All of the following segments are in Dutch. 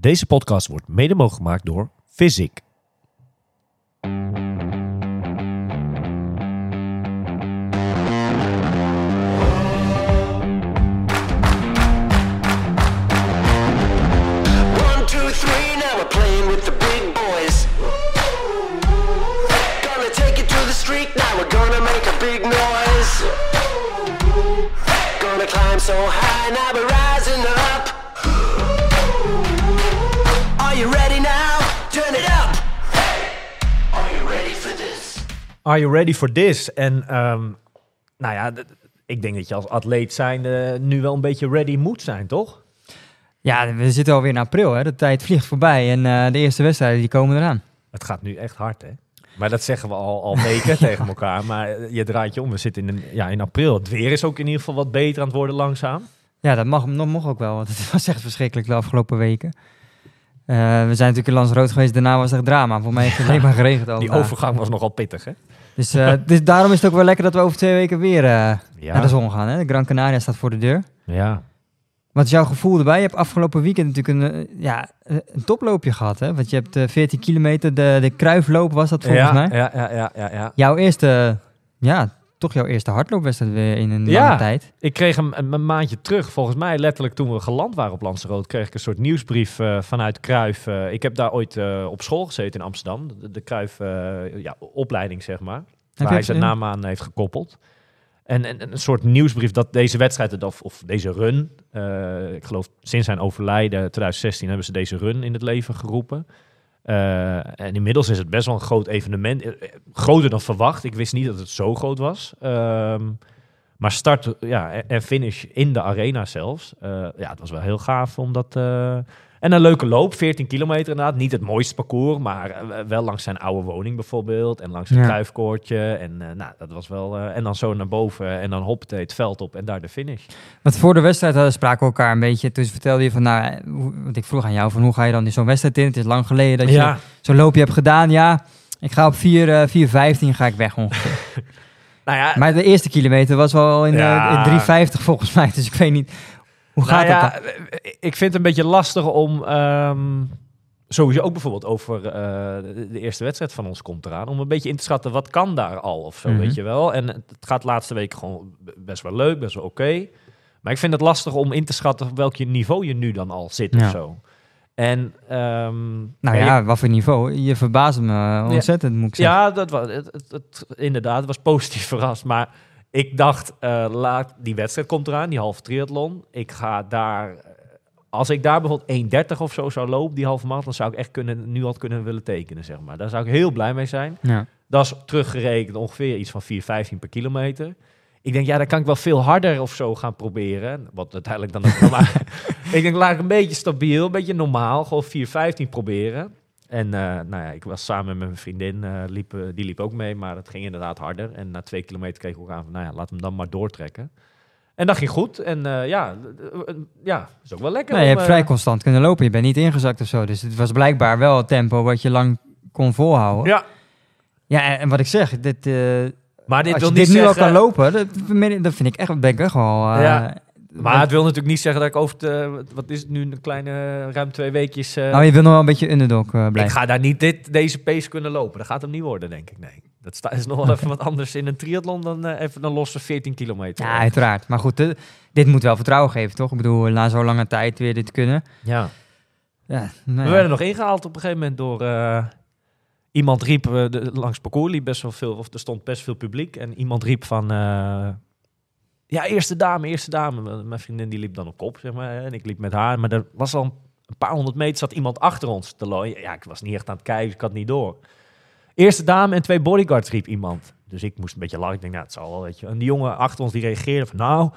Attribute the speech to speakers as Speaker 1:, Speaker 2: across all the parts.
Speaker 1: Deze podcast wordt mede mogelijk gemaakt door Physic.
Speaker 2: Two, three, now we're playing Are you ready for this?
Speaker 1: En ehm, nou ja, ik denk dat je als atleet zijnde nu wel een beetje ready moet zijn, toch?
Speaker 3: Ja, we zitten alweer in april. Hè? De tijd vliegt voorbij en eh, de eerste wedstrijden die komen eraan.
Speaker 1: Het gaat nu echt hard, hè? Maar dat zeggen we al, al weken tegen elkaar. Maar eh, je draait je om. We zitten in, ja, in april. Het weer is ook in ieder geval wat beter aan het worden langzaam.
Speaker 3: Ja, dat mag, nog mag ook wel, want het was echt verschrikkelijk de afgelopen weken. Eh, we zijn natuurlijk in Lanzarote geweest, daarna was het echt drama. Voor mij heeft het alleen maar geregend al
Speaker 1: Die overgang was nogal pittig, hè?
Speaker 3: Dus, eh, dus daarom is het ook wel lekker dat we over twee weken weer eh, naar de zon gaan. Hè? De Gran Canaria staat voor de deur.
Speaker 1: ja.
Speaker 3: Wat is jouw gevoel erbij? Je hebt afgelopen weekend natuurlijk een, eh, ja, een toploopje gehad. Hè? Want je hebt eh, 14 kilometer, de, de kruifloop was dat volgens
Speaker 1: ja,
Speaker 3: mij.
Speaker 1: Ja, ja, ja, ja, ja.
Speaker 3: Jouw eerste, ja, toch jouw eerste hardloopwedstrijd weer in een
Speaker 1: Ja.
Speaker 3: lange tijd.
Speaker 1: Ik kreeg hem een, een maandje terug. Volgens mij letterlijk toen we geland waren op Lanzarote... kreeg ik een soort nieuwsbrief eh, vanuit Kruif. Eh, ik heb daar ooit eh, op school gezeten in Amsterdam. De, de Kruif ja, opleiding, zeg maar. waar hij zijn naam aan heeft gekoppeld. En, en een soort nieuwsbrief dat deze wedstrijd, of, of deze run... ik geloof sinds zijn overlijden 2016 hebben ze deze run in het leven geroepen. Eh, en inmiddels is het best wel een groot evenement. Eh, eh, Groter dan verwacht. Ik wist niet dat het zo groot was. Ehm, maar start ja, en- finish in de arena zelfs. Ja, het was wel heel gaaf om dat... en een leuke loop, 14 kilometer inderdaad. Niet het mooiste parcours, maar eh, wel langs zijn oude woning bijvoorbeeld. En langs een
Speaker 3: Ja.
Speaker 1: kruifkoortje. En eh, nou, dat was wel... eh, en dan zo naar boven en dan hoppatee het veld op en daar de finish.
Speaker 3: Want voor de wedstrijd hadden spraken we elkaar een beetje. Toen vertelde je van, nou, want ik vroeg aan jou van hoe ga je dan in zo'n wedstrijd in? Het is lang geleden dat je
Speaker 1: Ja,
Speaker 3: zo'n loopje hebt gedaan. Ja, ik ga op 4, eh 4.15 ga ik weg ongeveer.
Speaker 1: nou ja...
Speaker 3: maar de eerste kilometer was wel in,
Speaker 1: Ja.
Speaker 3: in 3.50 volgens mij. Dus ik weet niet, hoe gaat
Speaker 1: nou ja,
Speaker 3: dan?
Speaker 1: eh, Ik vind het een beetje lastig om... ehm, sowieso ook bijvoorbeeld over eh, de, eerste wedstrijd van ons komt eraan. Om een beetje in te schatten, wat kan daar al of zo,
Speaker 3: Mhm.
Speaker 1: weet je wel. En het gaat laatste week gewoon best wel leuk, best wel oké. Maar ik vind het lastig om in te schatten op welk niveau je nu dan al zit
Speaker 3: Ja.
Speaker 1: of zo. En ehm,
Speaker 3: Nou ja, wat voor niveau? Je verbaasde me ontzettend, moet ik zeggen.
Speaker 1: ja, dat was het, het, het- inderdaad, het was positief verrast. Maar ik dacht, eh, laat, die wedstrijd komt eraan, die halve triathlon. Ik ga daar, eh, als ik daar bijvoorbeeld 1,30 of zo zou lopen, die halve marathon, dan zou ik echt kunnen, nu al kunnen willen tekenen, zeg maar. Daar zou ik heel blij mee zijn.
Speaker 3: Ja.
Speaker 1: Dat is teruggerekend ongeveer iets van 4,15 per kilometer. Ik denk, ja, dan kan ik wel veel harder of zo gaan proberen. Wat uiteindelijk dan ook ik denk, laat ik een beetje stabiel, een beetje normaal, gewoon 4,15 proberen. En eh, nou ja, ik was samen met mijn vriendin, eh, liep, eh, die liep ook mee, maar het ging inderdaad harder. En na twee kilometer kreeg ik ook aan van, nou ja, laat hem dan maar doortrekken. En dat ging goed. En ja, ja, is ook wel lekker.
Speaker 3: Nee, je
Speaker 1: om,
Speaker 3: hebt vrij constant kunnen lopen. Je bent niet ingezakt of zo. Dus het was blijkbaar wel het tempo wat je lang kon volhouden.
Speaker 1: Ja,
Speaker 3: Ja, en, wat ik zeg, dit,
Speaker 1: maar dit
Speaker 3: als
Speaker 1: wil
Speaker 3: je
Speaker 1: niet
Speaker 3: dit nu al
Speaker 1: zeggen...
Speaker 3: kan lopen, dat, dat vind ik echt, ben ik echt wel...
Speaker 1: Ja. Maar het wil natuurlijk niet zeggen dat ik over de, wat is het nu, een kleine ruim twee weekjes. eh,
Speaker 3: nou, je wil nog wel een beetje underdog eh,
Speaker 1: ik
Speaker 3: blijven.
Speaker 1: ga daar niet dit, deze pace kunnen lopen. Dat gaat hem niet worden, denk ik. Nee. Dat sta- is nog wel even wat anders in een triathlon dan eh, even een losse 14 kilometer.
Speaker 3: Ja, uiteraard. Maar goed, eh, dit moet wel vertrouwen geven, toch? Ik bedoel, na zo'n lange tijd weer dit kunnen.
Speaker 1: ja.
Speaker 3: Ja,
Speaker 1: We
Speaker 3: nou ja.
Speaker 1: werden nog ingehaald op een gegeven moment door eh, iemand riep eh, de, langs parcours liep best wel veel, of er stond best veel publiek en iemand riep van eh, ja eerste dame, eerste dame. Mijn vriendin die liep dan op kop zeg maar en ik liep met haar, maar er was al een paar honderd meter zat iemand achter ons te lopen. Ja, ik was niet echt aan het kijken, ik had niet door. Eerste dame en twee bodyguards riep iemand. Dus ik moest een beetje lachen. Ik denk, nou, het zal wel, weet je. En die jongen achter ons die reageerde van, nou,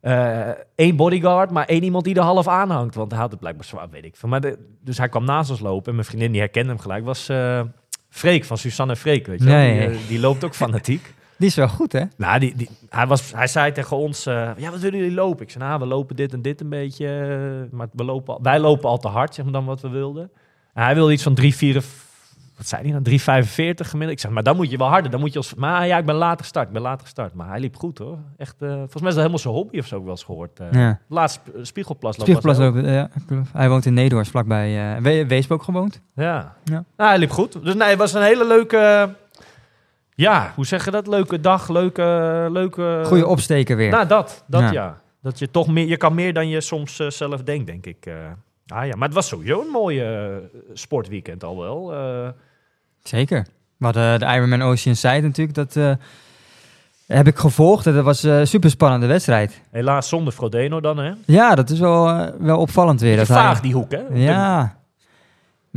Speaker 1: eh, één bodyguard, maar één iemand die er half aanhangt. Want hij had het blijkbaar zwaar, weet ik veel. Maar de, dus hij kwam naast ons lopen en mijn vriendin die herkende hem gelijk. Was eh Freek van Suzanne en Freek, weet je.
Speaker 3: Nee.
Speaker 1: Die, eh, die loopt ook fanatiek.
Speaker 3: Die is wel goed, hè?
Speaker 1: nou, die, die, hij, was, hij zei tegen ons, eh, ja, wat willen jullie lopen? Ik zei, nou, we lopen dit en dit een beetje. eh, maar we lopen, al- wij lopen al te hard, zeg maar, dan wat we wilden. En hij wilde iets van 3, 4, wat zei hij nou, 3,45 gemiddeld. Ik zeg, maar dan moet je wel harder. Dan moet je als, maar ja, ik ben later gestart. Ik ben later gestart. Maar hij liep goed hoor. Echt, eh, volgens mij is dat helemaal zijn hobby of zo ook wel eens gehoord. eh
Speaker 3: Ja.
Speaker 1: Laatst sp- Spiegelplas.
Speaker 3: Spiegelplas
Speaker 1: ook.
Speaker 3: lopen, ja. Hij woont in Nederland, vlakbij uh, We Weesp ook gewoond.
Speaker 1: Ja.
Speaker 3: Ja.
Speaker 1: Nou, hij liep goed. Dus nee, het was een hele leuke... Ja, hoe zeg je dat? Leuke dag, leuke... leuke
Speaker 3: Goeie opsteken weer.
Speaker 1: Nou, dat. Dat ja.
Speaker 3: Ja.
Speaker 1: Dat je toch meer... Je kan meer dan je soms eh, zelf denkt, denk ik. eh. ah ja, maar het was sowieso een mooie eh, sportweekend al wel.
Speaker 3: Zeker. We hadden de Ironman Ocean Side natuurlijk. Dat heb ik gevolgd. Dat was een super spannende wedstrijd.
Speaker 1: helaas zonder Frodeno dan, hè?
Speaker 3: Ja, dat is wel, wel opvallend weer. Dat
Speaker 1: Vaag
Speaker 3: hij,
Speaker 1: die hoek, hè?
Speaker 3: ja.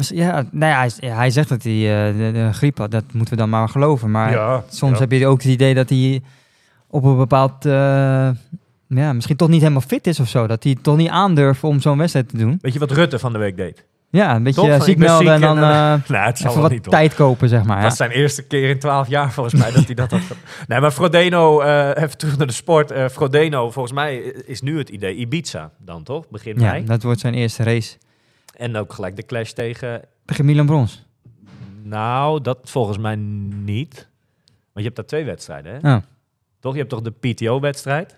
Speaker 3: Ja, nou ja, hij, hij zegt dat hij eh, de, de griep had. Dat moeten we dan maar geloven. Maar
Speaker 1: ja.
Speaker 3: soms
Speaker 1: ja.
Speaker 3: heb je ook het idee dat hij op een bepaald... eh, ja, misschien toch niet helemaal fit is of zo. Dat hij toch niet aandurft om zo'n wedstrijd te doen.
Speaker 1: Weet je wat Rutte van de week deed?
Speaker 3: Ja, een beetje
Speaker 1: Toch?
Speaker 3: eh, ziek melden en dan
Speaker 1: Nou, het zal
Speaker 3: even wat
Speaker 1: niet,
Speaker 3: tijd kopen, zeg maar.
Speaker 1: Dat
Speaker 3: Ja.
Speaker 1: was zijn eerste keer in twaalf jaar volgens mij dat hij dat had. gedaan. Nee, maar Frodeno, even terug naar de sport. Frodeno, volgens mij is nu het idee Ibiza dan toch? Begin
Speaker 3: ja,
Speaker 1: mei.
Speaker 3: dat wordt zijn eerste race.
Speaker 1: En ook gelijk de clash tegen...
Speaker 3: Tegen Milan Brons.
Speaker 1: Nou, dat volgens mij niet. Want je hebt daar twee wedstrijden, hè?
Speaker 3: Oh.
Speaker 1: Toch? Je hebt toch de PTO-wedstrijd?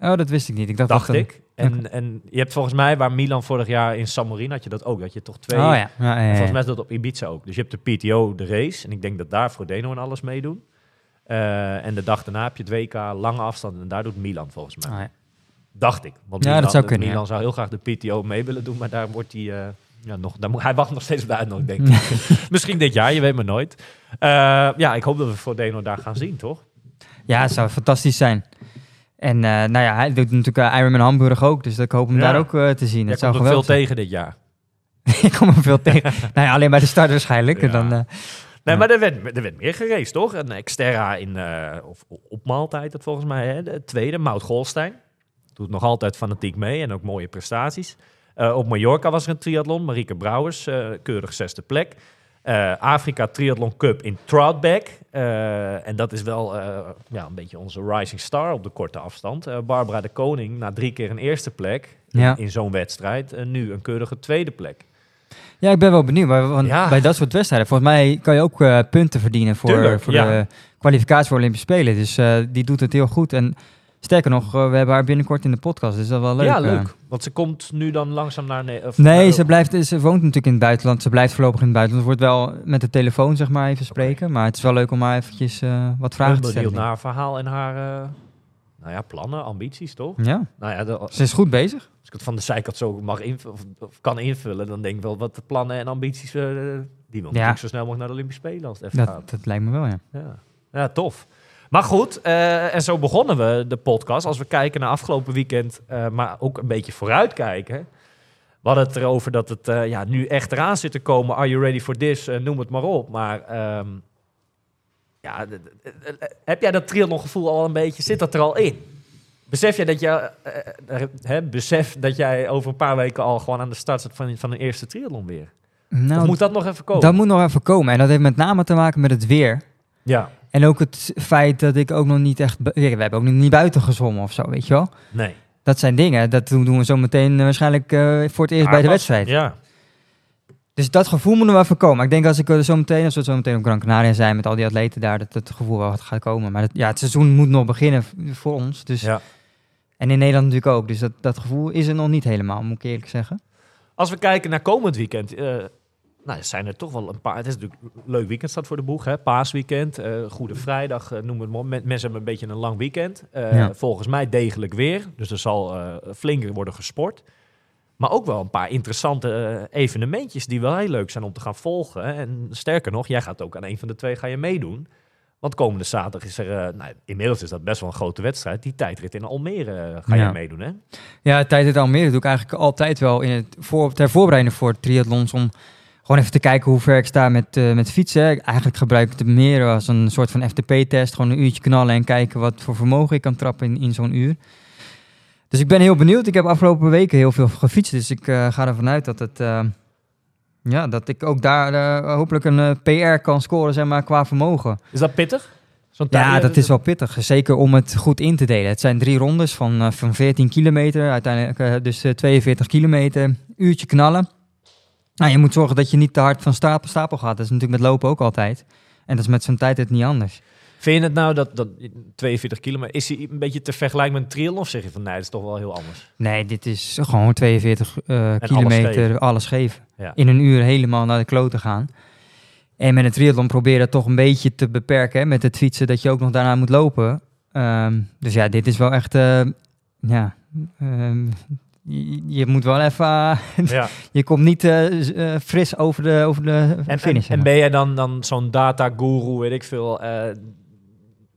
Speaker 3: oh, dat wist ik niet. Ik dacht,
Speaker 1: Dacht ik. En, en je hebt volgens mij, waar Milan vorig jaar in San Marino had je dat ook. Dat je toch twee...
Speaker 3: Oh ja. ja, ja,
Speaker 1: En
Speaker 3: ja.
Speaker 1: volgens mij is dat op Ibiza ook. Dus je hebt de PTO, de race. En ik denk dat daar Frodeno en alles meedoen. Eh, en de dag daarna heb je het WK lange afstand. En daar doet Milan volgens mij.
Speaker 3: Oh.
Speaker 1: Dacht ik. Want
Speaker 3: Ja,
Speaker 1: Milan,
Speaker 3: dat zou kunnen,
Speaker 1: Milan
Speaker 3: ja.
Speaker 1: zou heel graag de PTO mee willen doen. Maar daar wordt hij... eh, ja, nog, daar moet, hij wacht nog steeds op de uitnodiging, denk ik. Misschien dit jaar, je weet maar nooit. Eh, ja, ik hoop dat we Frodeno daar gaan zien, toch?
Speaker 3: Ja, het zou fantastisch zijn. En eh, nou ja, hij doet natuurlijk uh, Ironman Hamburg ook, dus ik hoop hem
Speaker 1: Ja.
Speaker 3: daar ook te zien. Het zou
Speaker 1: komt er veel
Speaker 3: zijn.
Speaker 1: tegen dit jaar.
Speaker 3: ik kom hem veel tegen. nou ja, alleen bij de start waarschijnlijk. En
Speaker 1: Ja.
Speaker 3: dan,
Speaker 1: Nee, maar er werd, er werd meer geraced, toch? Een Xterra in, of op maaltijd het volgens mij, hè? de tweede, Mout Golstein. Doet nog altijd fanatiek mee en ook mooie prestaties. Eh, op Mallorca was er een triathlon, Marieke Brouwers, eh, keurig zesde plek. Eh, Afrika Triathlon Cup in Troutbeck. Eh, en dat is wel ja, een beetje onze rising star op de korte afstand. Barbara de Koning, na drie keer een eerste plek in,
Speaker 3: Ja.
Speaker 1: in zo'n wedstrijd. Nu een keurige tweede plek.
Speaker 3: ja, ik ben wel benieuwd. Maar, want
Speaker 1: Ja.
Speaker 3: bij dat soort wedstrijden, volgens mij kan je ook punten verdienen voor,
Speaker 1: Tuurlijk,
Speaker 3: voor de kwalificatie voor Olympische Spelen. Dus die doet het heel goed. En sterker nog, eh, we hebben haar binnenkort in de podcast. Dus dat is wel leuk.
Speaker 1: ja,
Speaker 3: eh.
Speaker 1: leuk. Want ze komt nu dan langzaam naar... Of
Speaker 3: Nee,
Speaker 1: naar-
Speaker 3: ze, blijft, ze woont natuurlijk in het buitenland. Ze blijft voorlopig in het buitenland. Het wordt wel met de telefoon, zeg maar, even spreken. Maar het is wel leuk om haar eventjes eh, wat vragen
Speaker 1: ben
Speaker 3: te stellen.
Speaker 1: naar haar verhaal en haar nou ja, plannen, ambities, toch?
Speaker 3: Ja,
Speaker 1: Nou ja, de- als
Speaker 3: ze is goed bezig.
Speaker 1: ik het van de zijkant zo mag invullen, of, of kan invullen, dan denk ik wel wat de plannen en ambities, die wil natuurlijk zo snel mogelijk naar de Olympische Spelen als het even gaat.
Speaker 3: Dat, dat lijkt me wel, ja.
Speaker 1: Ja. ja, tof. Maar goed, eh, en zo begonnen we de podcast. Als we kijken naar afgelopen weekend, eh, maar ook een beetje vooruitkijken. We hadden het erover dat het eh, ja, nu echt eraan zit te komen. Are you ready for this? Noem het maar op. Maar ehm, ja, heb jij dat triathlongevoel al een beetje? Zit dat er al in? Besef jij dat je, eh, hè, besef dat jij over een paar weken al gewoon aan de start staat van, van een eerste triathlon weer?
Speaker 3: Nou,
Speaker 1: of moet dat nog even komen?
Speaker 3: dat moet nog even komen. En dat heeft met name te maken met het weer.
Speaker 1: Ja,
Speaker 3: En ook het feit dat ik ook nog niet echt... We hebben ook nog niet buiten gezwommen of zo, weet je wel?
Speaker 1: nee.
Speaker 3: Dat zijn dingen. Dat doen we zo meteen eh, waarschijnlijk eh, voor het eerst bij de wedstrijd.
Speaker 1: Ja,
Speaker 3: Dus dat gevoel moet nog wel even komen. Ik denk als ik er zo meteen, als we zo meteen op Gran Canaria zijn met al die atleten daar, dat het gevoel wel gaat komen. Maar dat, ja, het seizoen moet nog beginnen voor ons. Dus,
Speaker 1: ja.
Speaker 3: En in Nederland natuurlijk ook. Dus dat, dat gevoel is er nog niet helemaal, moet ik eerlijk zeggen.
Speaker 1: Als we kijken naar komend weekend, eh, nou, zijn er toch wel een paar. Het is natuurlijk een leuk weekend staat voor de boeg, hè? Paasweekend, eh, Goede Vrijdag, eh, noem het maar. Mensen hebben een beetje een lang weekend. Eh,
Speaker 3: Ja.
Speaker 1: Volgens mij degelijk weer, dus er zal eh flink worden gesport. Maar ook wel een paar interessante evenementjes die wel heel leuk zijn om te gaan volgen. En sterker nog, jij gaat ook aan een van de twee ga je meedoen. Want komende zaterdag is er, nou, inmiddels is dat best wel een grote wedstrijd. Die tijdrit in Almere ga je meedoen, hè?
Speaker 3: Ja, tijdens Almere doe ik eigenlijk altijd wel in het voor, ter voorbereiding voor triathlons om gewoon even te kijken hoe ver ik sta met, eh, met fietsen. Eigenlijk gebruik ik het meer als een soort van FTP-test. Gewoon een uurtje knallen en kijken wat voor vermogen ik kan trappen in, in zo'n uur. Dus ik ben heel benieuwd. Ik heb afgelopen weken heel veel gefietst. Dus ik eh, ga ervan uit dat, het, eh, ja, dat ik ook daar hopelijk een PR kan scoren zeg maar, qua vermogen.
Speaker 1: Is dat pittig?
Speaker 3: Ja, dat is wel pittig. Zeker om het goed in te delen. Het zijn drie rondes van, van 14 kilometer. Uiteindelijk dus eh, 42 kilometer. Uurtje knallen. Nou, je moet zorgen dat je niet te hard van stapel, stapel gaat. Dat is natuurlijk met lopen ook altijd. En dat is met zo'n tijd het niet anders.
Speaker 1: Vind je het nou dat, dat 42 kilometer, is hij een beetje te vergelijken met een triathlon? Of zeg je van nee, dat is toch wel heel anders?
Speaker 3: Nee, dit is gewoon 42 eh,
Speaker 1: alles
Speaker 3: kilometer,
Speaker 1: geven.
Speaker 3: alles geven.
Speaker 1: Ja.
Speaker 3: In een uur helemaal naar de klote gaan. En met een triathlon probeer je dat toch een beetje te beperken. Hè, met het fietsen, dat je ook nog daarna moet lopen. Ehm, dus ja, dit is wel echt... eh, ja, ehm, je, je moet wel even... eh,
Speaker 1: ja.
Speaker 3: je komt niet eh, eh, fris over de, over de
Speaker 1: En,
Speaker 3: finish.
Speaker 1: en ben jij dan, dan zo'n data guru, weet ik veel,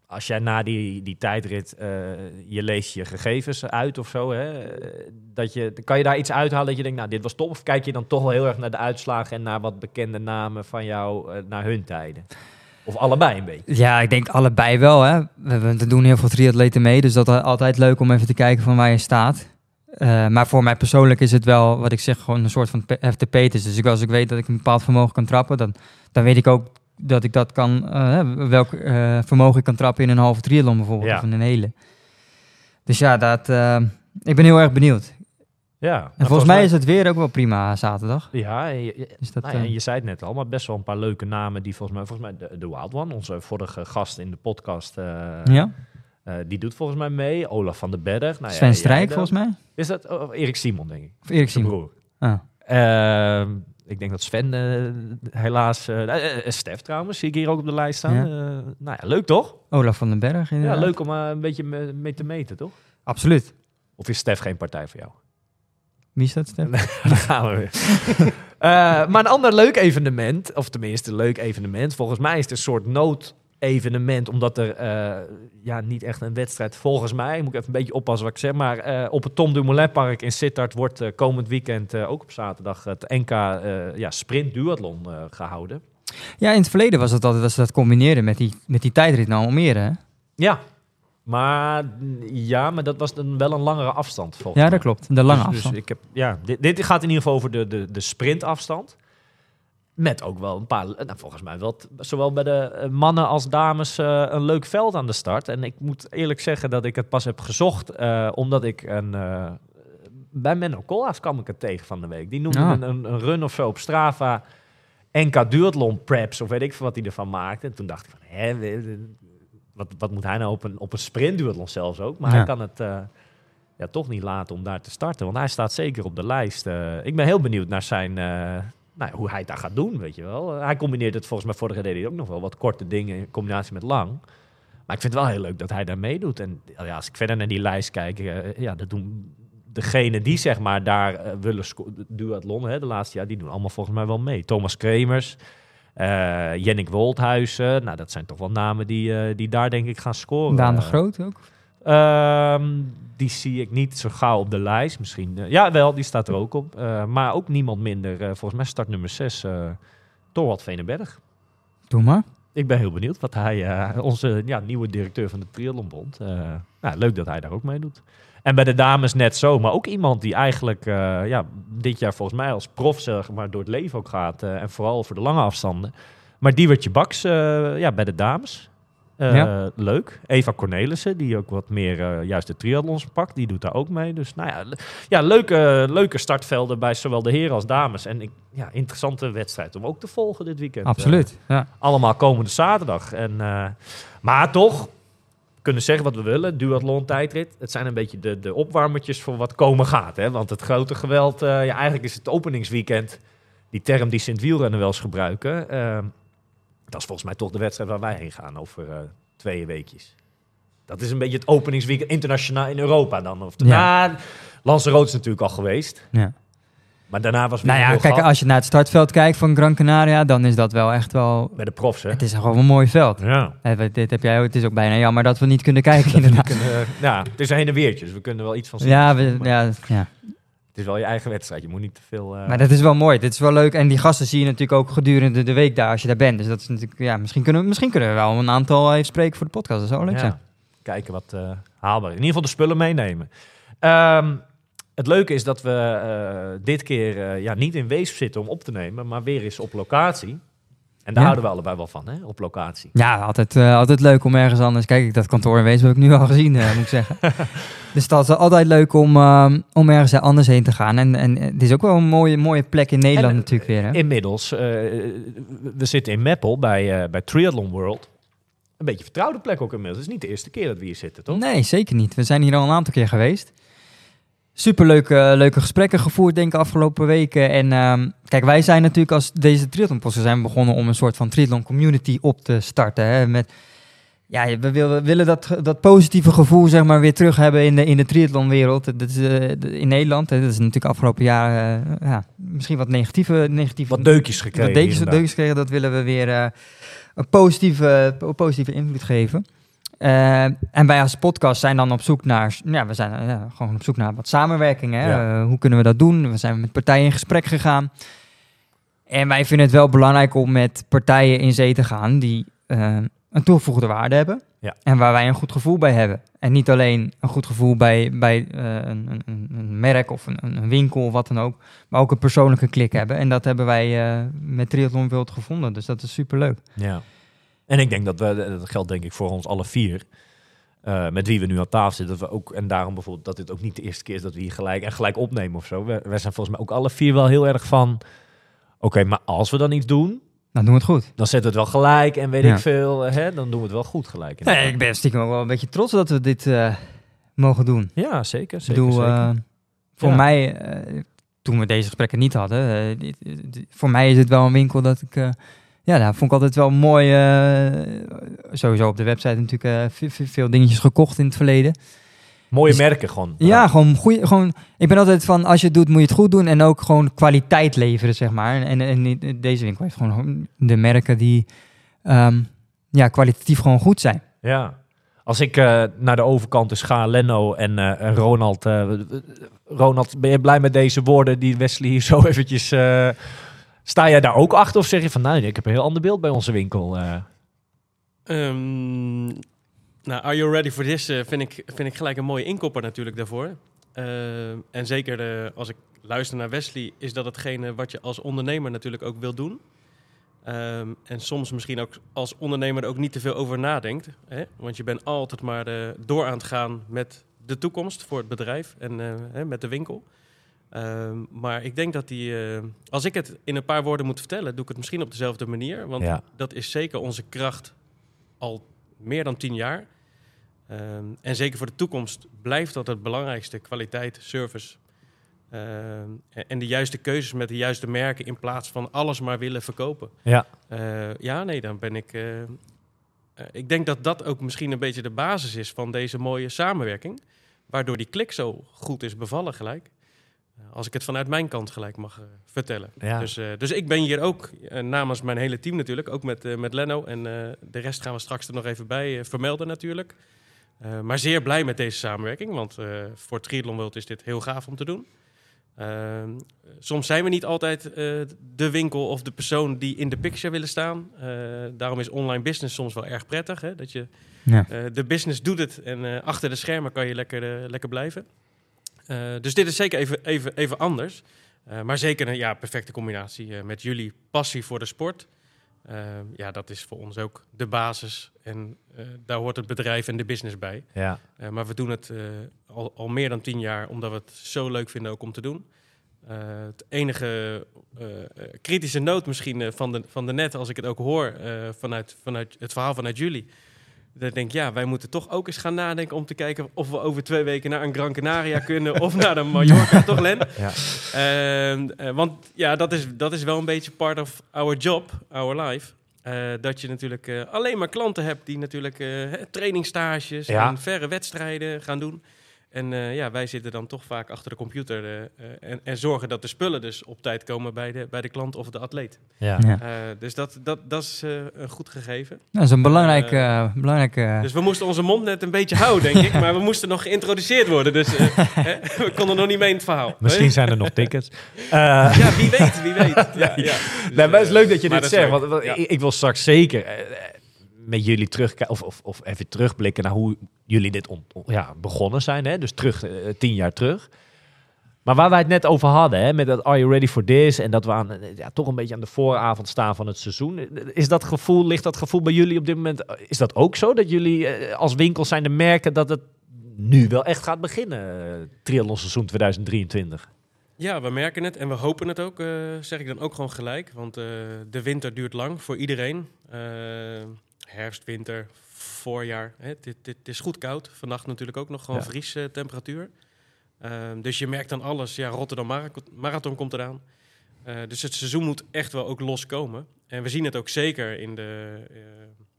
Speaker 1: als jij na die, die tijdrit, je leest je gegevens uit of zo, hè, dat je, kan je daar iets uithalen dat je denkt, nou dit was top, of kijk je dan toch wel heel erg naar de uitslagen en naar wat bekende namen van jou, naar hun tijden? Of allebei een beetje?
Speaker 3: Ja, ik denk allebei wel. Hè. We, we doen heel veel triatleten mee, dus dat is altijd leuk om even te kijken van waar je staat. Eh, maar voor mij persoonlijk is het wel, wat ik zeg, gewoon een soort van P- FTP-test. Dus ik, als ik weet dat ik een bepaald vermogen kan trappen, dan, dan weet ik ook dat ik dat kan, eh, welk eh, vermogen ik kan trappen in een halve triathlon bijvoorbeeld,
Speaker 1: Ja.
Speaker 3: of in een hele. Dus ja, dat, ik ben heel erg benieuwd.
Speaker 1: Ja.
Speaker 3: En volgens mij is het weer ook wel prima zaterdag.
Speaker 1: Ja, en je,
Speaker 3: Dus dat,
Speaker 1: nou ja, en je zei het net al, maar best wel een paar leuke namen die volgens mij, volgens mij de, de Wild One, onze vorige gast in de podcast,
Speaker 3: ja?
Speaker 1: Eh, die doet volgens mij mee. Olaf van den Berg. Nou, ja,
Speaker 3: Sven
Speaker 1: jij
Speaker 3: Strijk volgens mij?
Speaker 1: Is dat oh, Erik Simon, denk ik.
Speaker 3: Of Erik Simon?
Speaker 1: broer.
Speaker 3: Ah.
Speaker 1: Ehm, ik denk dat Sven eh, helaas... eh eh, Stef trouwens, zie ik hier ook op de lijst staan.
Speaker 3: Ja.
Speaker 1: Nou ja, leuk toch?
Speaker 3: Olaf van den Berg
Speaker 1: Ja, leuk om een beetje me- mee te meten, toch?
Speaker 3: Absoluut.
Speaker 1: Of is Stef geen partij voor jou?
Speaker 3: Wie is dat, Stef?
Speaker 1: Daar gaan we weer. Maar een ander leuk evenement, of tenminste een leuk evenement, volgens mij is het een soort noodevenement, omdat er eh, ja, niet echt een wedstrijd, volgens mij, moet ik even een beetje oppassen wat ik zeg, maar eh, op het Tom Dumoulin Park in Sittard wordt eh, komend weekend, ook op zaterdag, het NK ja, Sprint Duathlon eh, gehouden.
Speaker 3: Ja, in het verleden was het altijd dat ze dat combineerden met die, met die tijdrit naar Almere. Hè?
Speaker 1: Ja, maar, ja, maar dat was dan wel een langere afstand volgens
Speaker 3: Ja, dat klopt. De lange
Speaker 1: dus,
Speaker 3: afstand.
Speaker 1: Dus ik heb, ja, dit, dit gaat in ieder geval over de, de, de sprintafstand. Met ook wel een paar, nou, volgens mij wel, zowel bij de eh, mannen als dames, eh, een leuk veld aan de start. En ik moet eerlijk zeggen dat ik het pas heb gezocht, eh, omdat ik een, bij Menno Koolhaas kwam ik het tegen van de week. Die noemde
Speaker 3: Ah.
Speaker 1: een, een, run of zo op Strava, NK Duathlon Preps, of weet ik veel wat hij ervan maakte. En toen dacht ik van, hè, wat, wat moet hij nou op een, op een sprint duathlon zelfs ook? Maar
Speaker 3: Ja.
Speaker 1: hij kan het... ja, toch niet laten om daar te starten. Want hij staat zeker op de lijst. Ik ben heel benieuwd naar zijn, nou, hoe hij daar gaat doen, weet je wel. Eh, hij combineert het volgens mij, vorige deed hij ook nog wel wat korte dingen in combinatie met lang. Maar ik vind het wel heel leuk dat hij daar meedoet. En ja, als ik verder naar die lijst kijk, eh, ja, dat doen degenen die zeg maar daar eh, willen duathlon, hè, de laatste jaar, die doen allemaal volgens mij wel mee. Thomas Kremers, eh Jennik Wolthuizen, nou dat zijn toch wel namen die, die daar denk ik gaan scoren.
Speaker 3: Daan de Groot ook.
Speaker 1: Ehm, die zie ik niet zo gauw op de lijst. Misschien, eh, ja, wel, die staat er ook op. Eh, maar ook niemand minder. eh, volgens mij start nummer 6, uh, Torwald Venenberg.
Speaker 3: Doe maar.
Speaker 1: Ik ben heel benieuwd wat hij, onze ja, nieuwe directeur van de Triathlonbond. nou, leuk dat hij daar ook mee doet. En bij de dames net zo, maar ook iemand die eigenlijk ja, dit jaar volgens mij als prof zeg maar, door het leven ook gaat. en vooral voor de lange afstanden. Maar Diewertje Baks eh, ja, bij de dames. Eh,
Speaker 3: Ja.
Speaker 1: Leuk. Eva Cornelissen, die ook wat meer eh, juist de triathlons pakt, die doet daar ook mee. Dus nou ja, ja leuke, leuke startvelden bij zowel de heren als dames. En ik, ja, interessante wedstrijd om ook te volgen dit weekend. Eh,
Speaker 3: Absoluut. Ja.
Speaker 1: allemaal komende zaterdag. En, maar toch, we kunnen zeggen wat we willen. Duathlon, tijdrit. Het zijn een beetje de, de opwarmertjes voor wat komen gaat. Hè? Want het grote geweld, ja, eigenlijk is het openingsweekend. Die term die Sint-Wielrennen wel eens gebruiken. Dat is volgens mij toch de wedstrijd waar wij heen gaan over eh, twee weekjes. Dat is een beetje het openingsweekend internationaal in Europa dan. Of
Speaker 3: Ja.
Speaker 1: ja. Lanzarote is natuurlijk al geweest.
Speaker 3: Ja.
Speaker 1: Maar daarna was
Speaker 3: Nou ja, kijk,
Speaker 1: gat
Speaker 3: als je naar het startveld kijkt van Gran Canaria, dan is dat wel echt wel...
Speaker 1: bij de profs, hè?
Speaker 3: Het is gewoon een mooi veld.
Speaker 1: Ja.
Speaker 3: Eh, dit heb jij. Het is ook bijna jammer dat we niet kunnen kijken, inderdaad.
Speaker 1: kunnen, ja, het is een heen en weertje, dus we kunnen wel iets van zien.
Speaker 3: Ja, we, ja, ja,
Speaker 1: Het is wel je eigen wedstrijd, je moet niet te veel... eh,
Speaker 3: maar dat is wel mooi. Dit is wel leuk. En die gasten zie je natuurlijk ook gedurende de week daar als je daar bent. Dus dat is natuurlijk, ja, misschien kunnen, we- misschien kunnen we wel een aantal even spreken voor de podcast. Dat zou wel leuk
Speaker 1: ja,
Speaker 3: zijn.
Speaker 1: kijken wat eh, haalbaar is. In ieder geval de spullen meenemen. Ehm, het leuke is dat we eh, dit keer eh, ja, niet in Weesp zitten om op te nemen, maar weer eens op locatie. En daar
Speaker 3: Ja.
Speaker 1: houden we allebei wel van, hè, op locatie.
Speaker 3: Ja, altijd, eh, altijd leuk om ergens anders. Kijk, dat kantoor in Weesp heb ik nu al gezien, eh, moet ik zeggen. dus dat is altijd leuk om, ehm, om ergens anders heen te gaan. En, en het is ook wel een mooie, mooie plek in Nederland
Speaker 1: En, eh,
Speaker 3: natuurlijk weer. Hè?
Speaker 1: Inmiddels, we zitten in Meppel bij, bij Triathlon World. Een beetje vertrouwde plek ook inmiddels. Het is niet de eerste keer dat we hier zitten, toch?
Speaker 3: Nee, zeker niet. We zijn hier al een aantal keer geweest. Superleuke leuke gesprekken gevoerd, denk ik, afgelopen weken. En ehm, kijk, wij zijn natuurlijk als deze triathlonposten zijn we begonnen om een soort van triathlon community op te starten. Hè? Met, ja, we willen, we willen dat, dat positieve gevoel zeg maar, weer terug hebben in de, in de triathlonwereld. Dat is, eh, in Nederland. Hè? Dat is natuurlijk afgelopen jaar eh, ja, misschien wat negatieve... negatieve
Speaker 1: Wat deukjes gekregen.
Speaker 3: wat deukjes,
Speaker 1: hier en daar.
Speaker 3: deukjes kregen, dat willen we weer eh, een positieve, positieve invloed geven. Eh, en wij als podcast zijn dan op zoek naar, ja, we zijn eh, ja, gewoon op zoek naar wat samenwerking. Hè?
Speaker 1: Ja.
Speaker 3: Eh, hoe kunnen we dat doen? We zijn met partijen in gesprek gegaan. En wij vinden het wel belangrijk om met partijen in zee te gaan die een toegevoegde waarde hebben.
Speaker 1: Ja.
Speaker 3: En waar wij een goed gevoel bij hebben. En niet alleen een goed gevoel bij, bij een, een, een- merk of een, een winkel of wat dan ook. Maar ook een persoonlijke klik hebben. En dat hebben wij met Triathlon World gevonden. Dus dat is superleuk.
Speaker 1: Ja. En ik denk dat we, dat geldt denk ik voor ons alle vier, eh, met wie we nu aan tafel zitten, dat we ook, en daarom bijvoorbeeld dat dit ook niet de eerste keer is dat we hier gelijk en gelijk opnemen of zo. We, wij zijn volgens mij ook alle vier wel heel erg van, oké, maar als we dan iets doen,
Speaker 3: Dan doen we het goed.
Speaker 1: dan zetten we het wel gelijk en weet
Speaker 3: Ja.
Speaker 1: ik veel, eh, hè, dan doen we het wel goed gelijk.
Speaker 3: Nee, ik ben stiekem ook wel een beetje trots dat we dit eh, mogen doen.
Speaker 1: Ja, zeker. Zeker,
Speaker 3: bedoel,
Speaker 1: zeker.
Speaker 3: eh, voor
Speaker 1: Ja.
Speaker 3: mij, eh, toen we deze gesprekken niet hadden, eh, dit- dit- voor mij is het wel een winkel dat ik, ja, daar vond ik altijd wel mooi, eh, sowieso op de website natuurlijk eh, ve- ve- veel dingetjes gekocht in het verleden.
Speaker 1: Mooie
Speaker 3: dus-
Speaker 1: merken gewoon.
Speaker 3: Ja, gewoon goeie, gewoon, ik ben altijd van, als je het doet, moet je het goed doen en ook gewoon kwaliteit leveren, zeg maar. En, en, deze winkel heeft gewoon de merken die, ehm, ja, kwalitatief gewoon goed zijn.
Speaker 1: Ja. Als ik eh, naar de overkant dus ga, Leno en, en Ronald. Ronald, ben je blij met deze woorden die Wesley hier zo eventjes... eh, sta jij daar ook achter of zeg je van... Nou, ik heb een heel ander beeld bij onze winkel. eh.
Speaker 4: Ehm, nou, Are You Ready For This eh, vind, ik, vind ik gelijk een mooie inkopper natuurlijk daarvoor. Ehm, en zeker eh, als ik luister naar Wesley, is dat hetgene wat je als ondernemer natuurlijk ook wil doen. Ehm, en soms misschien ook als ondernemer er ook niet te veel over nadenkt. Hè? Want je bent altijd maar eh, door aan het gaan met de toekomst voor het bedrijf en eh, met de winkel. Ehm, maar ik denk dat die, eh, als ik het in een paar woorden moet vertellen, doe ik het misschien op dezelfde manier. Want
Speaker 1: Ja.
Speaker 4: dat is zeker onze kracht al meer dan tien jaar. Ehm, en zeker voor de toekomst blijft dat het belangrijkste: kwaliteit, service. Ehm, en- de juiste keuzes met de juiste merken in plaats van alles maar willen verkopen.
Speaker 1: Ja.
Speaker 4: Eh, ja, nee, dan ben ik. eh, ik denk dat dat ook misschien een beetje de basis is van deze mooie samenwerking. Waardoor die klik zo goed is bevallen gelijk. Eh, als ik het vanuit mijn kant gelijk mag eh, vertellen.
Speaker 1: Ja.
Speaker 4: Dus, eh, dus ik ben hier ook namens mijn hele team natuurlijk. Ook met, met Leno. En de rest gaan we straks er nog even bij vermelden natuurlijk. Maar zeer blij met deze samenwerking. Want voor Triathlon World is dit heel gaaf om te doen. Ehm, soms zijn we niet altijd de winkel of de persoon die in de picture willen staan. Daarom is online business soms wel erg prettig. Hè? Dat je
Speaker 3: Ja.
Speaker 4: de business doet het en achter de schermen kan je lekker, lekker blijven. Eh, dus dit is zeker even, even, even anders. Eh, maar zeker een ja, perfecte combinatie eh, met jullie passie voor de sport. Ja, dat is voor ons ook de basis. En daar hoort het bedrijf en de business bij.
Speaker 1: Ja.
Speaker 4: Maar we doen het al, al meer dan tien jaar, omdat we het zo leuk vinden ook om te doen. Eh, het enige kritische noot misschien van, de, van de net, als ik het ook hoor vanuit, vanuit het verhaal vanuit jullie. Dat ik denk, ja, wij moeten toch ook eens gaan nadenken om te kijken of we over twee weken naar een Gran Canaria kunnen of naar de Mallorca, toch Len?
Speaker 1: Ja.
Speaker 4: Ehm, eh, want ja, dat is, dat is wel een beetje part of our job, our life. Eh, dat je natuurlijk eh, alleen maar klanten hebt die natuurlijk trainingstages
Speaker 1: Ja.
Speaker 4: en verre wedstrijden gaan doen. En eh, ja, wij zitten dan toch vaak achter de computer eh, eh, en, en zorgen dat de spullen dus op tijd komen bij de, bij de klant of de atleet.
Speaker 1: Ja.
Speaker 3: Ja.
Speaker 4: Eh, dus dat, dat, dat is eh, een goed gegeven.
Speaker 3: Dat is een belangrijk, eh, belangrijke...
Speaker 4: Dus we moesten onze mond net een beetje houden, denk ik. Maar we moesten nog geïntroduceerd worden. Dus eh, hè, we konden nog niet mee in het verhaal.
Speaker 1: Misschien zijn er nog tickets. Eh,
Speaker 4: Ja, wie weet, wie weet. Ja, ja. Dus,
Speaker 1: nee, maar het is leuk dat je
Speaker 4: maar
Speaker 1: dit zegt. Want, want
Speaker 4: Ja.
Speaker 1: ik, ik wil straks zeker met jullie terugkijken, of, of, of even terugblikken naar hoe jullie dit ja, begonnen zijn. Hè? Dus terug, eh, tien jaar terug. Maar waar wij het net over hadden, hè, met dat Are You Ready For This? En dat we aan, eh, ja, toch een beetje aan de vooravond staan van het seizoen. Is dat gevoel, ligt dat gevoel bij jullie op dit moment, eh, is dat ook zo? Dat jullie eh, als winkels zijn de merken dat het nu wel echt gaat beginnen, uh, triathlon seizoen 2023?
Speaker 4: Ja, we merken het en we hopen het ook, eh, zeg ik dan ook gewoon gelijk. Want eh, de winter duurt lang voor iedereen. Eh, herfst, winter, voorjaar. Hè, het, het is goed koud. Vannacht natuurlijk ook nog gewoon
Speaker 1: Ja.
Speaker 4: vriestemperatuur. Ehm, dus je merkt dan alles. Ja, Rotterdam Marathon, Marathon komt eraan. Eh, dus het seizoen moet echt wel ook loskomen. En we zien het ook zeker in de, eh,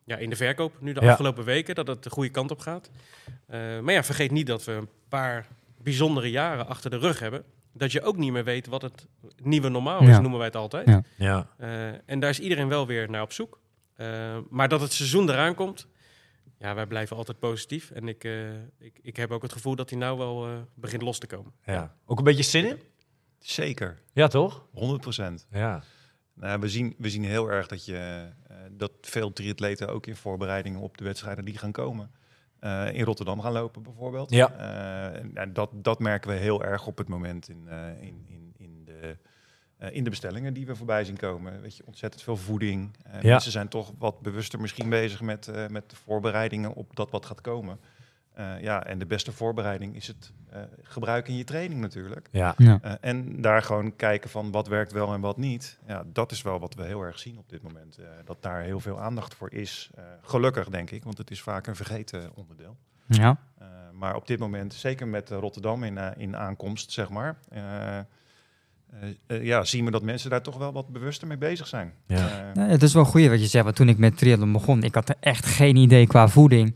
Speaker 4: ja, in de verkoop nu de
Speaker 1: Ja.
Speaker 4: afgelopen weken. Dat het de goede kant op gaat. Eh, maar ja, vergeet niet dat we een paar bijzondere jaren achter de rug hebben. Dat je ook niet meer weet wat het nieuwe normaal is,
Speaker 3: Ja.
Speaker 4: noemen wij het altijd.
Speaker 3: Ja.
Speaker 1: Ja.
Speaker 4: Eh, en daar is iedereen wel weer naar op zoek. Eh, maar dat het seizoen eraan komt, ja, wij blijven altijd positief. En ik, eh, ik, ik heb ook het gevoel dat hij nou wel eh, begint los te komen.
Speaker 1: ja. Ook een beetje zin in?
Speaker 5: Zeker,
Speaker 1: Ja, toch?
Speaker 5: 100 procent.
Speaker 1: Ja.
Speaker 5: Nou, we, zien, we zien heel erg dat, je, eh, dat veel triatleten ook in voorbereidingen op de wedstrijden die gaan komen. eh, in Rotterdam gaan lopen bijvoorbeeld.
Speaker 1: Ja.
Speaker 5: Eh, dat, dat merken we heel erg op het moment in, eh, in, eh, in de bestellingen die we voorbij zien komen. Weet je, ontzettend veel voeding. Eh,
Speaker 1: Ja.
Speaker 5: Mensen zijn toch wat bewuster misschien bezig met, eh, met de voorbereidingen op dat wat gaat komen. Eh, ja, en de beste voorbereiding is het eh, gebruiken in je training natuurlijk.
Speaker 1: Ja.
Speaker 3: Ja.
Speaker 5: Eh, en daar gewoon kijken van wat werkt wel en wat niet. Ja, dat is wel wat we heel erg zien op dit moment. eh, dat daar heel veel aandacht voor is. Eh, gelukkig denk ik, want het is vaak een vergeten onderdeel.
Speaker 3: Ja.
Speaker 5: Eh, maar op dit moment, zeker met Rotterdam in, eh, in aankomst, zeg maar. Eh, eh, ja, zien we dat mensen daar toch wel wat bewuster mee bezig zijn.
Speaker 1: Ja.
Speaker 5: Eh,
Speaker 3: Ja, het is wel goed wat je zegt, want toen ik met triathlon begon, ik had er echt geen idee qua voeding.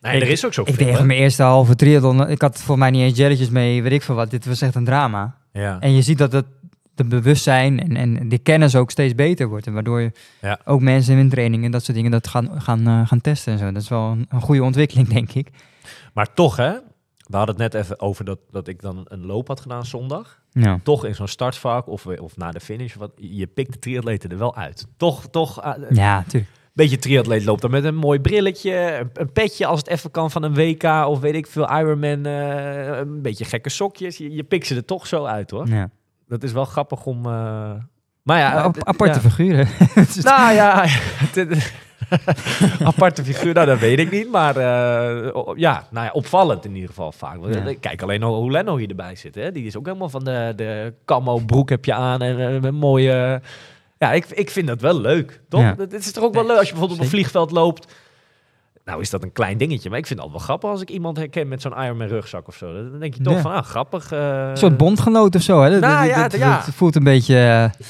Speaker 1: Nee,
Speaker 3: Ik-
Speaker 1: er is ook zo
Speaker 3: Ik
Speaker 1: veel,
Speaker 3: deed
Speaker 1: hè?
Speaker 3: mijn eerste halve triathlon, ik had voor mij niet eens jelletjes mee, weet ik veel wat. Dit was echt een drama.
Speaker 1: Ja.
Speaker 3: En je ziet dat het de bewustzijn en, en de kennis ook steeds beter wordt. En waardoor je
Speaker 1: Ja.
Speaker 3: ook mensen in hun training en dat soort dingen dat gaan, gaan, gaan testen en zo. Dat is wel een, een goede ontwikkeling, denk ik.
Speaker 1: Maar toch, hè? We hadden het net even over dat, dat ik dan een loop had gedaan zondag.
Speaker 3: Ja.
Speaker 1: Toch in zo'n startvak of, of na de finish. Wat, je pikt de triatleten er wel uit. Toch, toch. eh, Een
Speaker 3: Ja, natuurlijk.
Speaker 1: beetje triatleet loopt dan met een mooi brilletje. Een, een petje als het even kan van een WK. Of weet ik veel, Ironman. eh, een beetje gekke sokjes. Je, je pikt ze er toch zo uit, hoor.
Speaker 3: Ja.
Speaker 1: Dat is wel grappig om... eh, Maar ja...
Speaker 3: Aparte
Speaker 1: ja.
Speaker 3: figuren.
Speaker 1: Nou ja, aparte figuur, nou dat weet ik niet. Maar eh, ja, nou ja, opvallend in ieder geval vaak. Want,
Speaker 3: Ja.
Speaker 1: eh, Kijk alleen al hoe Leno hier erbij zit. Hè? Die is ook helemaal van de, de camo broek heb je aan en eh, een mooie... ja, ik, ik vind dat wel leuk, toch?
Speaker 3: Ja.
Speaker 1: Het is toch ook wel leuk als je bijvoorbeeld op een vliegveld loopt. Nou is dat een klein dingetje, maar ik vind het altijd wel grappig als ik iemand herken met zo'n Ironman rugzak of zo. Dan denk je toch
Speaker 3: Ja.
Speaker 1: van, ah, grappig. eh,
Speaker 3: Een soort bondgenoot of zo, hè? Dat,
Speaker 1: Nou
Speaker 3: dat-
Speaker 1: ja,
Speaker 3: dat-
Speaker 1: ja.
Speaker 3: voelt een beetje... eh,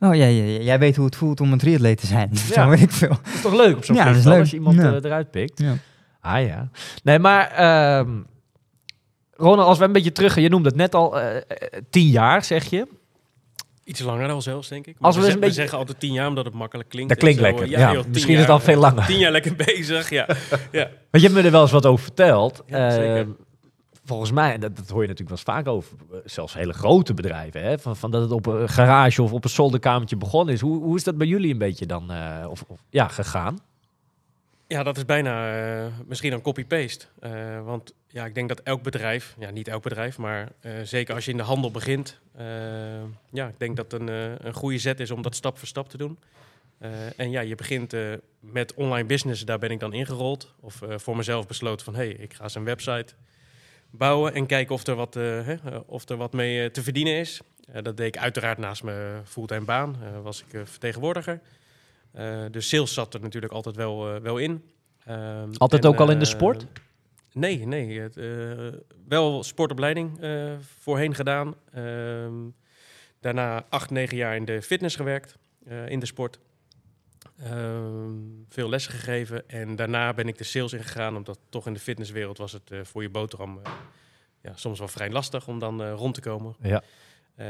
Speaker 3: Oh ja, ja, ja, jij weet hoe het voelt om een triatleet te zijn. Zo weet ik veel.
Speaker 1: Het is toch leuk op zo'n
Speaker 3: Ja, dat leuk.
Speaker 1: als je iemand
Speaker 3: Ja.
Speaker 1: eh, eruit pikt.
Speaker 3: Ja.
Speaker 1: Ah ja. Nee, maar ehm Ronald, als we een beetje terug... Je noemde het net al, eh, eh, tien jaar zeg je.
Speaker 4: Iets langer al zelfs, denk ik.
Speaker 1: Als we
Speaker 4: we,
Speaker 1: dus
Speaker 4: ze-
Speaker 1: een beetje-
Speaker 4: zeggen altijd tien jaar, omdat het makkelijk klinkt.
Speaker 1: Dat klinkt
Speaker 4: zo.
Speaker 1: lekker, ja.
Speaker 4: joh,
Speaker 1: Misschien is het dan veel langer.
Speaker 4: Tien jaar lekker bezig, ja. ja.
Speaker 1: Want je hebt me er wel eens wat over verteld.
Speaker 4: Ja, zeker.
Speaker 1: Volgens mij, en dat, dat hoor je natuurlijk wel eens vaak over, eh, zelfs hele grote bedrijven, hè, van, van dat het op een garage of op een zolderkamertje begonnen is. Hoe, hoe is dat bij jullie een beetje dan eh, of, of, ja, gegaan?
Speaker 4: Ja, dat is bijna eh, misschien een copy-paste. Want ja, ik denk dat elk bedrijf, ja, niet elk bedrijf, maar zeker als je in de handel begint, ja, ik denk dat een, een goede zet is om dat stap voor stap te doen. En ja, je begint met online business, daar ben ik dan ingerold. Of voor mezelf besloten van, hé, hey, ik ga eens een website bouwen en kijken of er wat, eh, hè, of er wat mee eh, te verdienen is. Eh, dat deed ik uiteraard naast mijn fulltime baan, was ik vertegenwoordiger. Eh, dus sales zat er natuurlijk altijd wel, wel in. Ehm,
Speaker 1: Altijd
Speaker 4: en,
Speaker 1: ook al in de sport?
Speaker 4: Nee, nee. Het, wel sportopleiding voorheen gedaan. Ehm, daarna acht, negen jaar in de fitness gewerkt, in de sport. Ehm, veel lessen gegeven. En daarna ben ik de sales ingegaan, omdat toch in de fitnesswereld was het eh, voor je boterham eh, ja, soms wel vrij lastig om dan eh, rond te komen.
Speaker 1: Ja.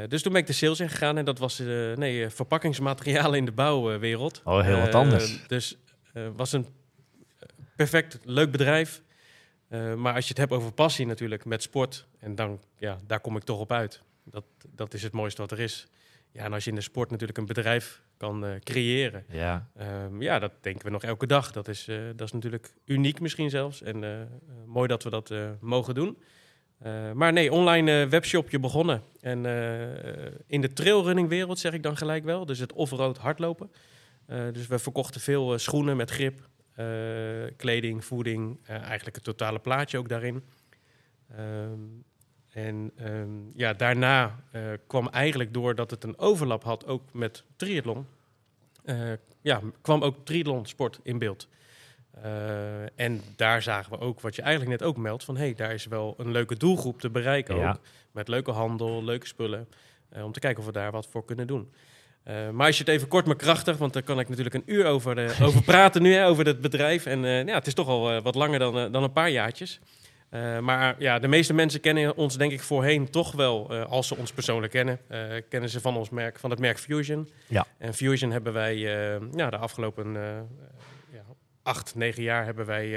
Speaker 4: Dus toen ben ik de sales ingegaan en dat was nee, verpakkingsmaterialen in de bouwwereld.
Speaker 1: Oh, heel wat anders.
Speaker 4: dus het was een perfect leuk bedrijf. Maar als je het hebt over passie natuurlijk met sport, en dan, ja, daar kom ik toch op uit. Dat, dat is het mooiste wat er is. Ja, en als je in de sport natuurlijk een bedrijf kan eh, creëren,
Speaker 1: Ja.
Speaker 4: ehm, ja, dat denken we nog elke dag. Dat is, eh, dat is natuurlijk uniek misschien zelfs. En eh, mooi dat we dat mogen doen. Maar nee, online webshopje begonnen. En in de trailrunning wereld zeg ik dan gelijk wel. Dus het off-road hardlopen. Dus we verkochten veel schoenen met grip, kleding, voeding. eigenlijk het totale plaatje ook daarin. Ehm, en ehm, ja, daarna eh, kwam eigenlijk doordat het een overlap had ook met triathlon. eh, ja, kwam ook triathlon sport in beeld. Eh, en daar zagen we ook wat je eigenlijk net ook meldt: van hé, hey, daar is wel een leuke doelgroep te bereiken.
Speaker 1: Ja.
Speaker 4: Ook, met leuke handel, leuke spullen. om te kijken of we daar wat voor kunnen doen. Maar als je het even kort maar krachtig, want daar kan ik natuurlijk een uur over, over praten nu, hè, over het bedrijf. En ja, het is toch al wat langer dan, dan een paar jaartjes. Eh, maar ja, de meeste mensen kennen ons denk ik voorheen toch wel, eh, als ze ons persoonlijk kennen, eh, kennen ze van ons merk, van het merk Fusion.
Speaker 1: Ja.
Speaker 4: En Fusion hebben wij ja, de afgelopen ja, acht, negen jaar hebben wij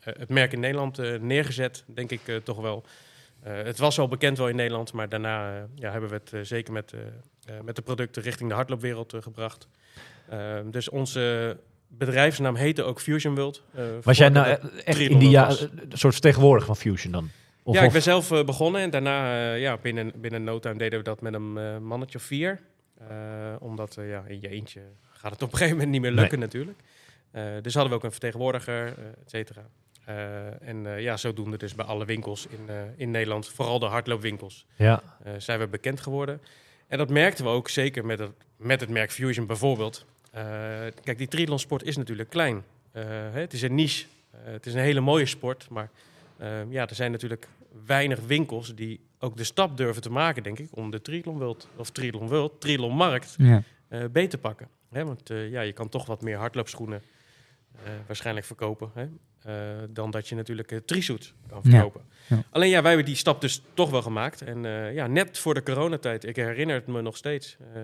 Speaker 4: het merk in Nederland neergezet, denk ik toch wel. Het was al bekend wel in Nederland, maar daarna ja, hebben we het zeker met, met de producten richting de hardloopwereld gebracht. Dus onze bedrijfsnaam heette ook Fusion World. eh,
Speaker 1: Was jij nou echt in die ja, een soort vertegenwoordiger van Fusion dan? Of,
Speaker 4: ja, ik ben zelf eh, begonnen en daarna, eh, ja, binnen, binnen no time deden we dat met een mannetje of vier. Omdat, ja, in je eentje gaat het op een gegeven moment niet meer lukken natuurlijk. Dus hadden we ook een vertegenwoordiger, et cetera. Eh, en eh, ja, zodoende dus bij alle winkels in, in Nederland, vooral de hardloopwinkels,
Speaker 1: ja.
Speaker 4: zijn we bekend geworden. En dat merkten we ook zeker met het, met het merk Fusion bijvoorbeeld. Eh, kijk, die triathlonsport is natuurlijk klein. Eh, het is een niche. Eh, het is een hele mooie sport, maar eh, ja, er zijn natuurlijk weinig winkels die ook de stap durven te maken, denk ik, om de triathlon world, of triathlon world, triathlon markt
Speaker 3: Ja.
Speaker 4: beter te pakken. Hè, want ja, je kan toch wat meer hardloopschoenen waarschijnlijk verkopen. Hè, dan dat je natuurlijk uh, trisuits kan
Speaker 3: Ja.
Speaker 4: verkopen.
Speaker 3: Ja.
Speaker 4: Alleen ja, wij hebben die stap dus toch wel gemaakt. En eh, ja, net voor de coronatijd, ik herinner het me nog steeds. eh,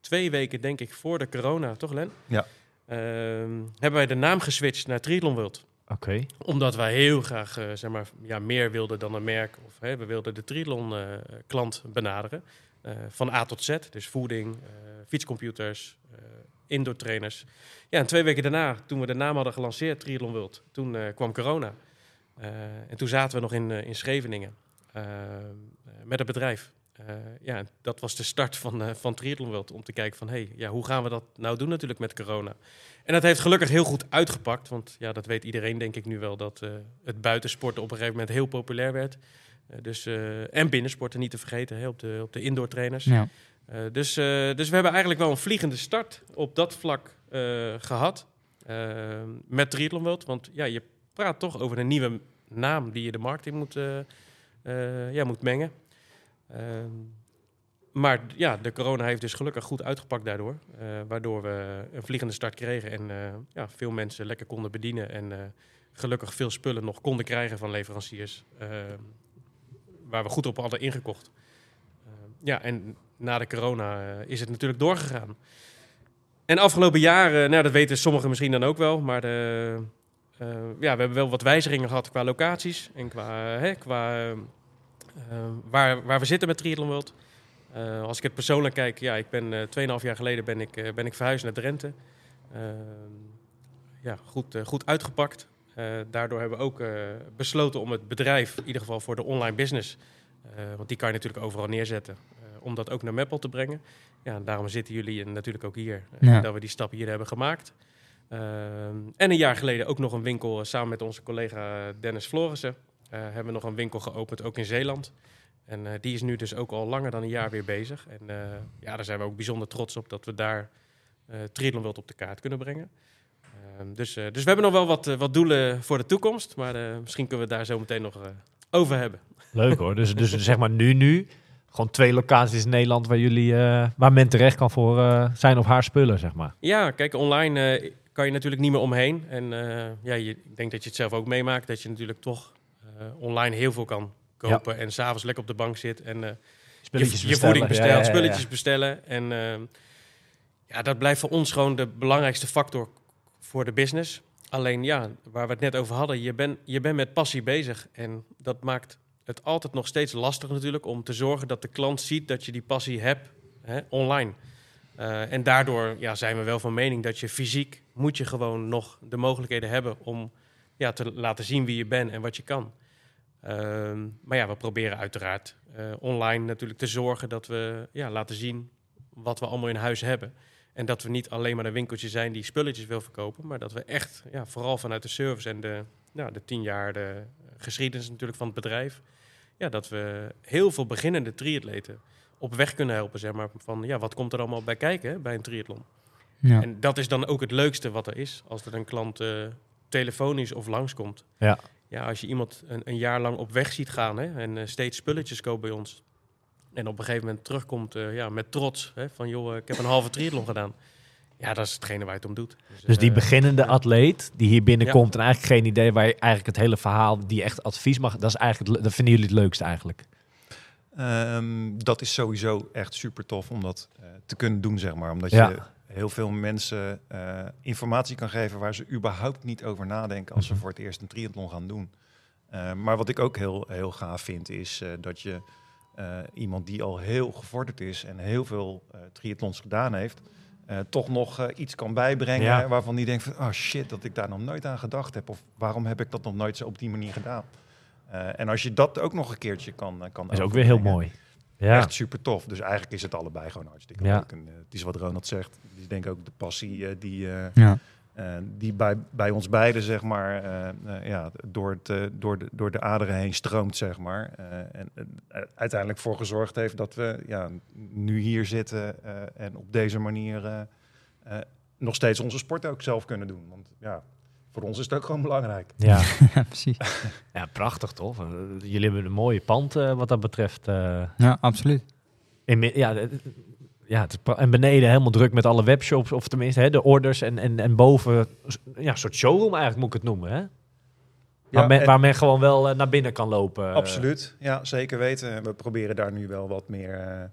Speaker 4: twee weken denk ik voor de corona, toch Len?
Speaker 5: Ja.
Speaker 4: Ehm, hebben wij de naam geswitcht naar Triathlon World
Speaker 1: Oké.
Speaker 4: omdat wij heel graag eh, zeg maar, ja, meer wilden dan een merk. Of, hè, we wilden de triathlon eh, klant benaderen. Eh, van A tot Z. Dus voeding, eh, fietscomputers, eh indoor trainers. Ja, en twee weken daarna, toen we de naam hadden gelanceerd, Triathlon World, toen kwam corona. En toen zaten we nog in, in Scheveningen met het bedrijf. Ja, dat was de start van, eh van Triathlon World. Om te kijken van, hey, ja, hoe gaan we dat nou doen natuurlijk met corona? En dat heeft gelukkig heel goed uitgepakt. Want ja, dat weet iedereen denk ik nu wel. Dat het buitensporten op een gegeven moment heel populair werd. Eh, dus, eh, en binnensporten niet te vergeten, hè, op, de, op de indoor trainers.
Speaker 3: Ja.
Speaker 4: Eh, dus, dus we hebben eigenlijk wel een vliegende start op dat vlak eh, gehad. eh, met Triathlon World. Want ja, je praat toch over een nieuwe naam die je de markt in moet, ja, moet mengen. Maar ja, de corona heeft dus gelukkig goed uitgepakt daardoor. waardoor we een vliegende start kregen en ja, veel mensen lekker konden bedienen. En gelukkig veel spullen nog konden krijgen van leveranciers. Waar we goed op hadden ingekocht. Eh, ja, en na de corona eh, is het natuurlijk doorgegaan. En afgelopen jaren, nou dat weten sommigen misschien dan ook wel, maar de, eh, ja, we hebben wel wat wijzigingen gehad qua locaties en qua, qua eh, waar, waar we zitten met Triathlon World. Eh, als ik het persoonlijk kijk, ja, ik ben eh 2,5 jaar geleden ben ik, eh, ben ik verhuisd naar Drenthe. Eh, ja, goed, eh, goed uitgepakt. Eh, daardoor hebben we ook eh, besloten om het bedrijf, in ieder geval voor de online business, eh, want die kan je natuurlijk overal neerzetten, om dat ook naar Meppel te brengen. Ja, daarom zitten jullie natuurlijk ook hier,
Speaker 3: Ja.
Speaker 4: dat we die stap hier hebben gemaakt. En een jaar geleden ook nog een winkel samen met onze collega Dennis Florissen. hebben we nog een winkel geopend, ook in Zeeland. En die is nu dus ook al langer dan een jaar weer bezig. En ja, daar zijn we ook bijzonder trots op dat we daar eh Triathlon World op de kaart kunnen brengen. Ehm, dus, eh, dus we hebben nog wel wat, eh, wat doelen voor de toekomst. Maar eh, misschien kunnen we het daar zo meteen nog over hebben.
Speaker 1: Leuk hoor. Dus, dus zeg maar nu, nu. Gewoon twee locaties in Nederland waar jullie, waar men terecht kan voor zijn of haar spullen, zeg maar.
Speaker 4: Ja, kijk, online kan je natuurlijk niet meer omheen. En ja, je, ik denk dat je het zelf ook meemaakt. Dat je natuurlijk toch online heel veel kan kopen. En s'avonds lekker op de bank zit. En
Speaker 1: Spulletjes
Speaker 4: je, voeding bestelt,
Speaker 1: Ja, ja, ja, ja.
Speaker 4: spulletjes bestellen. En ehm, ja, dat blijft voor ons gewoon de belangrijkste factor voor de business. Alleen ja, waar we het net over hadden, je bent je bent met passie bezig. En dat maakt het altijd nog steeds lastig natuurlijk om te zorgen dat de klant ziet dat je die passie hebt hè, online. Eh, en daardoor ja, zijn we wel van mening dat je fysiek moet je gewoon nog de mogelijkheden hebben om ja, te laten zien wie je bent en wat je kan. Ehm, maar ja, we proberen uiteraard eh, online natuurlijk te zorgen dat we ja, laten zien wat we allemaal in huis hebben. En dat we niet alleen maar een winkeltje zijn die spulletjes wil verkopen, maar dat we echt, ja, vooral vanuit de service en de, nou, de tien jaar de geschiedenis natuurlijk van het bedrijf, ja, dat we heel veel beginnende triatleten op weg kunnen helpen, zeg maar, van ja, wat komt er allemaal bij kijken hè, bij een triathlon.
Speaker 3: Ja.
Speaker 4: En dat is dan ook het leukste wat er is, als er een klant eh, telefonisch of langskomt.
Speaker 1: Ja.
Speaker 4: Ja, als je iemand een, een jaar lang op weg ziet gaan hè, en eh, steeds spulletjes koopt bij ons. En op een gegeven moment terugkomt eh, ja, met trots hè, van joh, ik heb een halve triathlon gedaan. Ja, dat is hetgene waar je het om doet.
Speaker 1: Dus die
Speaker 4: eh,
Speaker 1: beginnende
Speaker 4: ja.
Speaker 1: atleet die hier binnenkomt en eigenlijk geen idee waar je eigenlijk het hele verhaal, die echt advies mag, dat is eigenlijk, het dat vinden jullie het leukste eigenlijk.
Speaker 5: Ehm, dat is sowieso echt super tof om dat eh, te kunnen doen, zeg maar. Omdat
Speaker 1: Ja.
Speaker 5: je heel veel mensen eh, informatie kan geven waar ze überhaupt niet over nadenken als ze
Speaker 1: Mhm.
Speaker 5: voor het eerst een triathlon gaan doen. Eh, maar wat ik ook heel, heel gaaf vind, is eh, dat je eh, iemand die al heel gevorderd is en heel veel eh triathlons gedaan heeft, eh, toch nog eh, iets kan bijbrengen
Speaker 1: Ja.
Speaker 5: waarvan die denkt van, oh shit, dat ik daar nog nooit aan gedacht heb. Of waarom heb ik dat nog nooit zo op die manier gedaan? Eh, en als je dat ook nog een keertje kan, eh, kan
Speaker 1: Dat is ook weer heel mooi. Ja,
Speaker 5: Echt super tof. Dus eigenlijk is het allebei gewoon hartstikke
Speaker 1: Ja.
Speaker 5: leuk. En, eh, het is wat Ronald zegt. Het is denk ik ook de passie eh, die, eh,
Speaker 3: Ja.
Speaker 5: Eh, die bij, bij ons beiden, zeg maar, eh, eh, ja, door, het, door, de, door de aderen heen stroomt, zeg maar. Eh, en uiteindelijk voor gezorgd heeft dat we ja, nu hier zitten eh, en op deze manier nog steeds onze sport ook zelf kunnen doen. Want ja, voor ons is het ook gewoon belangrijk.
Speaker 1: ja.
Speaker 3: ja, precies.
Speaker 1: ja, prachtig toch? Jullie hebben een mooie pand eh, wat dat betreft. eh.
Speaker 3: Ja, absoluut.
Speaker 1: In, ja, ja, het is en beneden helemaal druk met alle webshops, of tenminste hè, de orders. En, en, en boven, ja, een soort showroom eigenlijk moet ik het noemen. Hè? waar, men,
Speaker 5: en-
Speaker 1: waar men gewoon wel eh, naar binnen kan lopen.
Speaker 5: Absoluut, ja, zeker weten. We proberen daar nu wel wat meer eh, eh,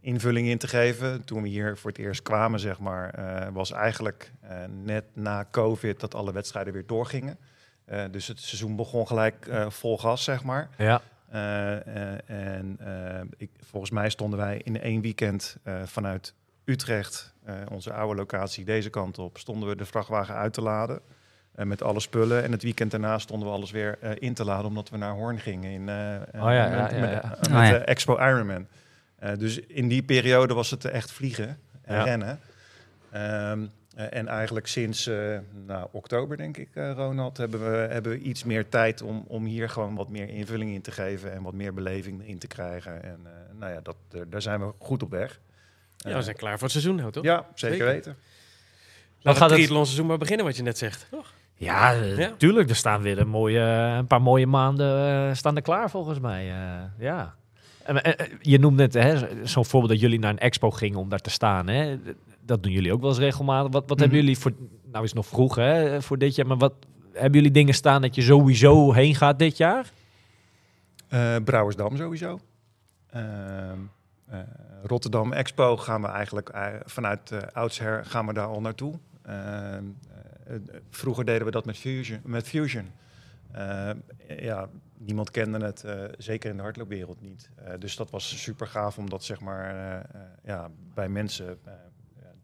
Speaker 5: invulling in te geven. Toen we hier voor het eerst kwamen, zeg maar, eh, was eigenlijk eh, net na COVID dat alle wedstrijden weer doorgingen. Eh, dus het seizoen begon gelijk eh, vol gas, zeg maar.
Speaker 1: Ja,
Speaker 5: Eh, eh, en eh, ik, volgens mij stonden wij in één weekend eh, vanuit Utrecht, eh, onze oude locatie, deze kant op, stonden we de vrachtwagen uit te laden. eh, met alle spullen. En het weekend daarna stonden we alles weer eh, in te laden, omdat we naar Hoorn gingen. In, eh, eh,
Speaker 1: Oh ja, ja,
Speaker 5: met,
Speaker 1: ja,
Speaker 5: eh,
Speaker 3: Oh
Speaker 5: de Expo Ironman. Eh, dus in die periode was het echt vliegen en
Speaker 1: Ja.
Speaker 5: rennen. Ehm, eh, en eigenlijk sinds eh, nou, oktober, denk ik, eh, Ronald, hebben we, hebben we iets meer tijd om, om hier gewoon wat meer invulling in te geven en wat meer beleving in te krijgen. En eh, nou ja, dat, eh, daar zijn we goed op weg.
Speaker 4: Ja, we zijn klaar voor het seizoen nou, toch?
Speaker 5: Ja, zeker,
Speaker 4: Zeker.
Speaker 5: weten.
Speaker 4: Laat
Speaker 1: gaat
Speaker 4: het
Speaker 1: het-
Speaker 4: triathlon seizoen maar beginnen, wat je net zegt. Toch?
Speaker 1: ja, eh,
Speaker 4: Ja.
Speaker 1: tuurlijk. Er staan weer een, mooie, een paar mooie maanden eh, staan er klaar volgens mij. eh, ja. En, eh, eh, je noemt net hè, zo- zo'n voorbeeld dat jullie naar een expo gingen om daar te staan. Hè? Dat doen jullie ook wel eens regelmatig. Wat, wat
Speaker 5: Mhm.
Speaker 1: hebben jullie voor... Nou is nog vroeg hè, voor dit jaar. Maar wat hebben jullie dingen staan dat je sowieso heen gaat dit jaar?
Speaker 5: Eh, Brouwersdam sowieso. Ehm, eh, Rotterdam Expo gaan we eigenlijk eh, vanuit oudsher gaan we daar al naartoe. Ehm, eh, eh, vroeger deden we dat met Fusion. Met Fusion. Ja, niemand kende het, zeker in de hardloopwereld niet. Dus dat was super gaaf om dat zeg maar, ja, bij mensen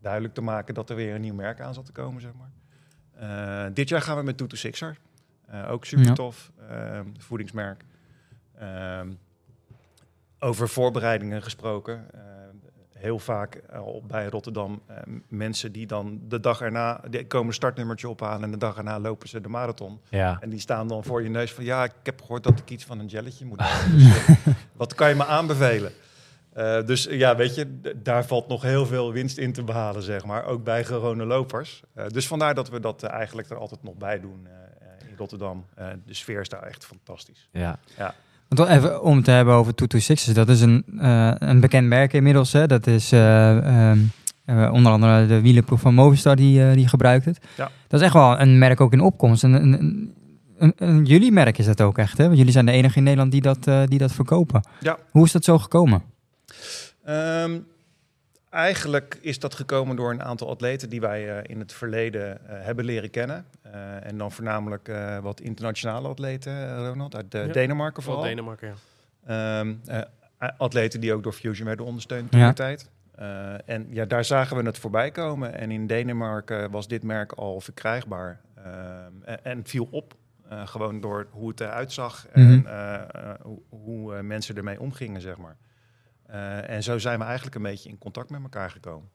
Speaker 5: duidelijk te maken dat er weer een nieuw merk aan zat te komen. Zeg maar. Eh, dit jaar gaan we met Tutu Sixer. Eh, ook super
Speaker 3: Ja.
Speaker 5: tof. ehm, voedingsmerk. Ehm, over voorbereidingen gesproken. eh, heel vaak al bij Rotterdam mensen die dan de dag erna, die komen startnummertje ophalen en de dag erna lopen ze de marathon.
Speaker 1: Ja.
Speaker 5: En die staan dan voor je neus van ja, ik heb gehoord dat ik iets van een jelletje moet. Dus, wat kan je me aanbevelen? Eh, dus ja, weet je, daar valt nog heel veel winst in te behalen, zeg maar. Ook bij gewone lopers. Eh, dus vandaar dat we dat eh, eigenlijk er altijd nog bij doen in Rotterdam. De sfeer is daar echt fantastisch.
Speaker 1: ja.
Speaker 3: Want wel even om te hebben over 226, dat is een, een bekend merk inmiddels. Hè? Dat is eh, ehm, eh, onder andere de wielenploeg van Movistar die, die gebruikt het.
Speaker 5: Ja.
Speaker 3: Dat is echt wel een merk ook in opkomst. En een, een, een, jullie merk is dat ook echt, hè? Want jullie zijn de enige in Nederland die dat, die dat verkopen.
Speaker 5: Ja.
Speaker 3: Hoe is dat zo gekomen?
Speaker 5: Ehm, eigenlijk is dat gekomen door een aantal atleten die wij eh, in het verleden eh, hebben leren kennen. Eh, en dan voornamelijk eh, wat internationale atleten, Ronald, uit eh,
Speaker 4: Ja.
Speaker 5: Denemarken
Speaker 4: Vooral
Speaker 5: vooral.
Speaker 4: Denemarken, ja.
Speaker 5: Ehm, eh, atleten die ook door Fusion werden ondersteund
Speaker 3: Ja.
Speaker 5: de tijd. Eh, en ja, daar zagen we het voorbij komen. En in Denemarken was dit merk al verkrijgbaar. Ehm, en, en viel op. Eh, gewoon door hoe het eruit zag en
Speaker 3: Mhm.
Speaker 5: hoe, hoe mensen ermee omgingen, zeg maar. Eh, en zo zijn we eigenlijk een beetje in contact met elkaar gekomen.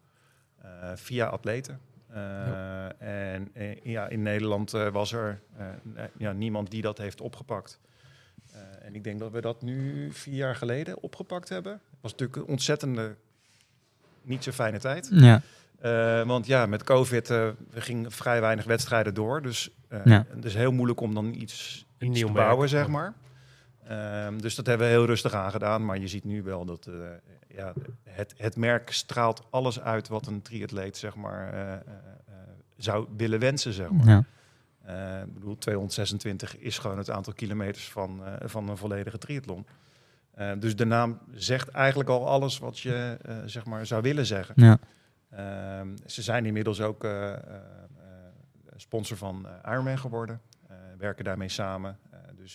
Speaker 5: Eh, via atleten. Eh, En eh, ja, in Nederland eh, was er ja, niemand die dat heeft opgepakt. Eh, en ik denk dat we dat nu vier jaar geleden opgepakt hebben. Het was natuurlijk een ontzettende, niet zo fijne tijd.
Speaker 3: Ja.
Speaker 5: Eh, want ja, met COVID uh, we gingen vrij weinig wedstrijden door. Dus uh,
Speaker 3: Ja.
Speaker 5: het is heel moeilijk om dan iets,
Speaker 4: Een
Speaker 5: iets
Speaker 4: nieuw
Speaker 5: te bouwen, zeg
Speaker 4: ja.
Speaker 5: maar. Ehm, dus dat hebben we heel rustig aangedaan. Maar je ziet nu wel dat eh, ja, het, het merk straalt alles uit wat een triatleet zeg maar, eh, eh, zou willen wensen. Zeg maar.
Speaker 3: Ja.
Speaker 5: Ik bedoel, 226 is gewoon het aantal kilometers van, van een volledige triathlon. Dus de naam zegt eigenlijk al alles wat je zeg maar zou willen zeggen.
Speaker 3: Ja.
Speaker 5: Ehm, ze zijn inmiddels ook sponsor van Ironman geworden. Werken daarmee samen.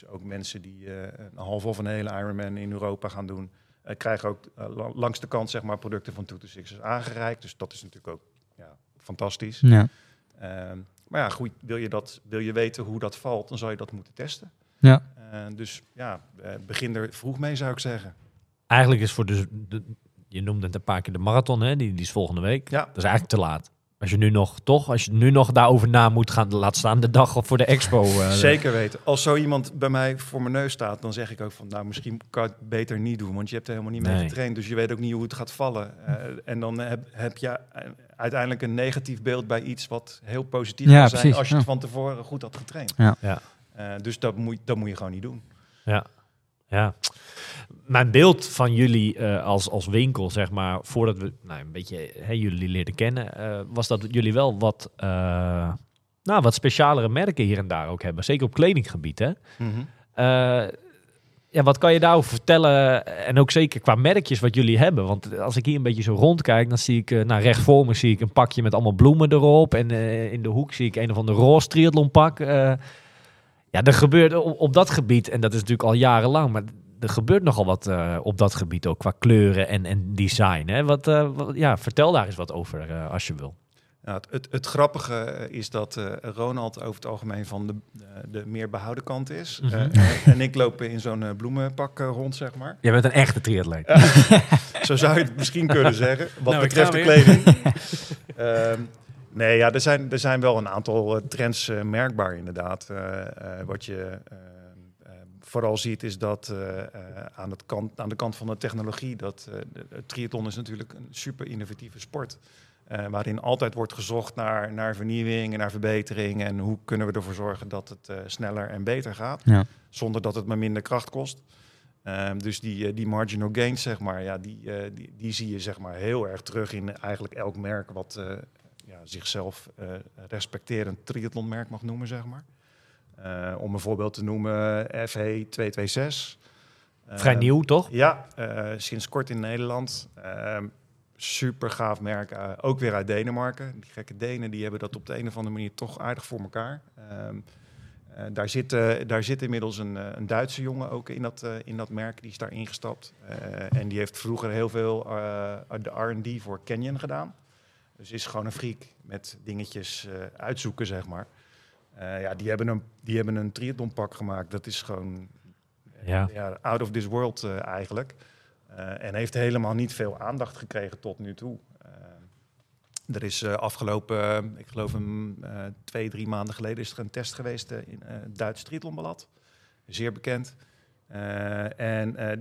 Speaker 5: Dus ook mensen die eh, een half of een hele Ironman in Europa gaan doen, eh, krijgen ook eh, la- langs de kant zeg maar, producten van Two to Sixers aangereikt. Dus dat is natuurlijk ook ja, fantastisch.
Speaker 3: Ja.
Speaker 5: Ehm, maar ja, goed, wil je, dat, wil je weten hoe dat valt, dan zal je dat moeten testen.
Speaker 3: Ja.
Speaker 5: Dus ja, begin er vroeg mee zou ik zeggen.
Speaker 1: Eigenlijk is voor de, de- je noemde het een paar keer de marathon, hè? Die, die is volgende week.
Speaker 5: Ja.
Speaker 1: Dat is eigenlijk te laat. Als je nu nog, toch, als je nu nog daarover na moet gaan, laat staan de dag voor de expo. eh,
Speaker 5: Zeker weten. Als zo iemand bij mij voor mijn neus staat, dan zeg ik ook van, nou, misschien kan ik het beter niet doen, want je hebt er helemaal niet mee
Speaker 1: Nee.
Speaker 5: getraind, dus je weet ook niet hoe het gaat vallen. Eh, en dan heb, heb je uiteindelijk een negatief beeld bij iets wat heel positief
Speaker 3: Ja,
Speaker 5: kan zijn
Speaker 3: precies,
Speaker 5: als je
Speaker 3: ja.
Speaker 5: het van tevoren goed had getraind.
Speaker 3: Ja.
Speaker 1: Ja.
Speaker 5: Eh, dus dat moet, dat moet je gewoon niet doen.
Speaker 1: Ja. Ja. Mijn beeld van jullie eh, als, als winkel, zeg maar, voordat we nou, een beetje hè, jullie leerden kennen, eh, was dat jullie wel wat, eh, nou, wat specialere merken hier en daar ook hebben. Zeker op kledinggebied, hè? Eh, ja, wat kan je daarover vertellen? En ook zeker qua merkjes wat jullie hebben. Want als ik hier een beetje zo rondkijk, dan zie ik, nou, recht voor me zie ik een pakje met allemaal bloemen erop. En in de hoek zie ik een of ander roze triathlonpak. Eh, ja, er gebeurt op, op dat gebied, en dat is natuurlijk al jarenlang, maar er gebeurt nogal wat eh, op dat gebied ook qua kleuren en, en design. Hè? Wat, eh, wat- ja, vertel daar eens wat over eh, als je wil.
Speaker 5: Ja, het, het, het grappige is dat eh, Ronald over het algemeen van de, de, de meer behouden kant is.
Speaker 1: Mhm.
Speaker 5: Eh, en ik loop in zo'n bloemenpak rond, zeg maar.
Speaker 1: Jij bent een echte triatleet.
Speaker 5: Zo zou je het misschien kunnen zeggen, wat
Speaker 4: Nou,
Speaker 5: betreft de kleding. Ehm, nee, ja, er zijn, er zijn wel een aantal eh, trends eh, merkbaar inderdaad. Eh, wat je vooral ziet is dat aan, het kant, aan de kant van de technologie... dat de, triathlon is natuurlijk een super innovatieve sport... eh, waarin altijd wordt gezocht naar, naar vernieuwing en naar verbetering... en hoe kunnen we ervoor zorgen dat het sneller en beter gaat...
Speaker 3: Ja.
Speaker 5: zonder dat het maar minder kracht kost. Ehm, dus die, die marginal gains, zeg maar, ja, die, die, die zie je zeg maar, heel erg terug in eigenlijk elk merk wat ja, zichzelf eh, respecterend triathlonmerk mag noemen, zeg maar. Eh, om een voorbeeld te noemen, FE 226.
Speaker 1: Vrij
Speaker 5: Ehm,
Speaker 1: nieuw, toch?
Speaker 5: Ja, eh, sinds kort in Nederland. Super gaaf merk, eh, ook weer uit Denemarken. Die gekke Denen die hebben dat op de een of andere manier toch aardig voor elkaar. Ehm, eh, daar, zit, eh, daar zit inmiddels een, eh, een Duitse jongen ook in dat, eh, in dat merk. Die is daar ingestapt. Eh, en die heeft vroeger heel veel eh, de R&D voor Canyon gedaan. Dus is gewoon een freak met dingetjes eh, uitzoeken, zeg maar. Eh, ja, die hebben een, die hebben een triathlonpak gemaakt. Dat is gewoon
Speaker 1: Ja.
Speaker 5: ja, out of this world eh, eigenlijk. Eh, en heeft helemaal niet veel aandacht gekregen tot nu toe. Eh, er is eh, afgelopen, eh, ik geloof een eh, twee, drie maanden geleden, is er een test geweest eh, in eh, het Duits Triathlonblad. Zeer bekend. Eh, en eh,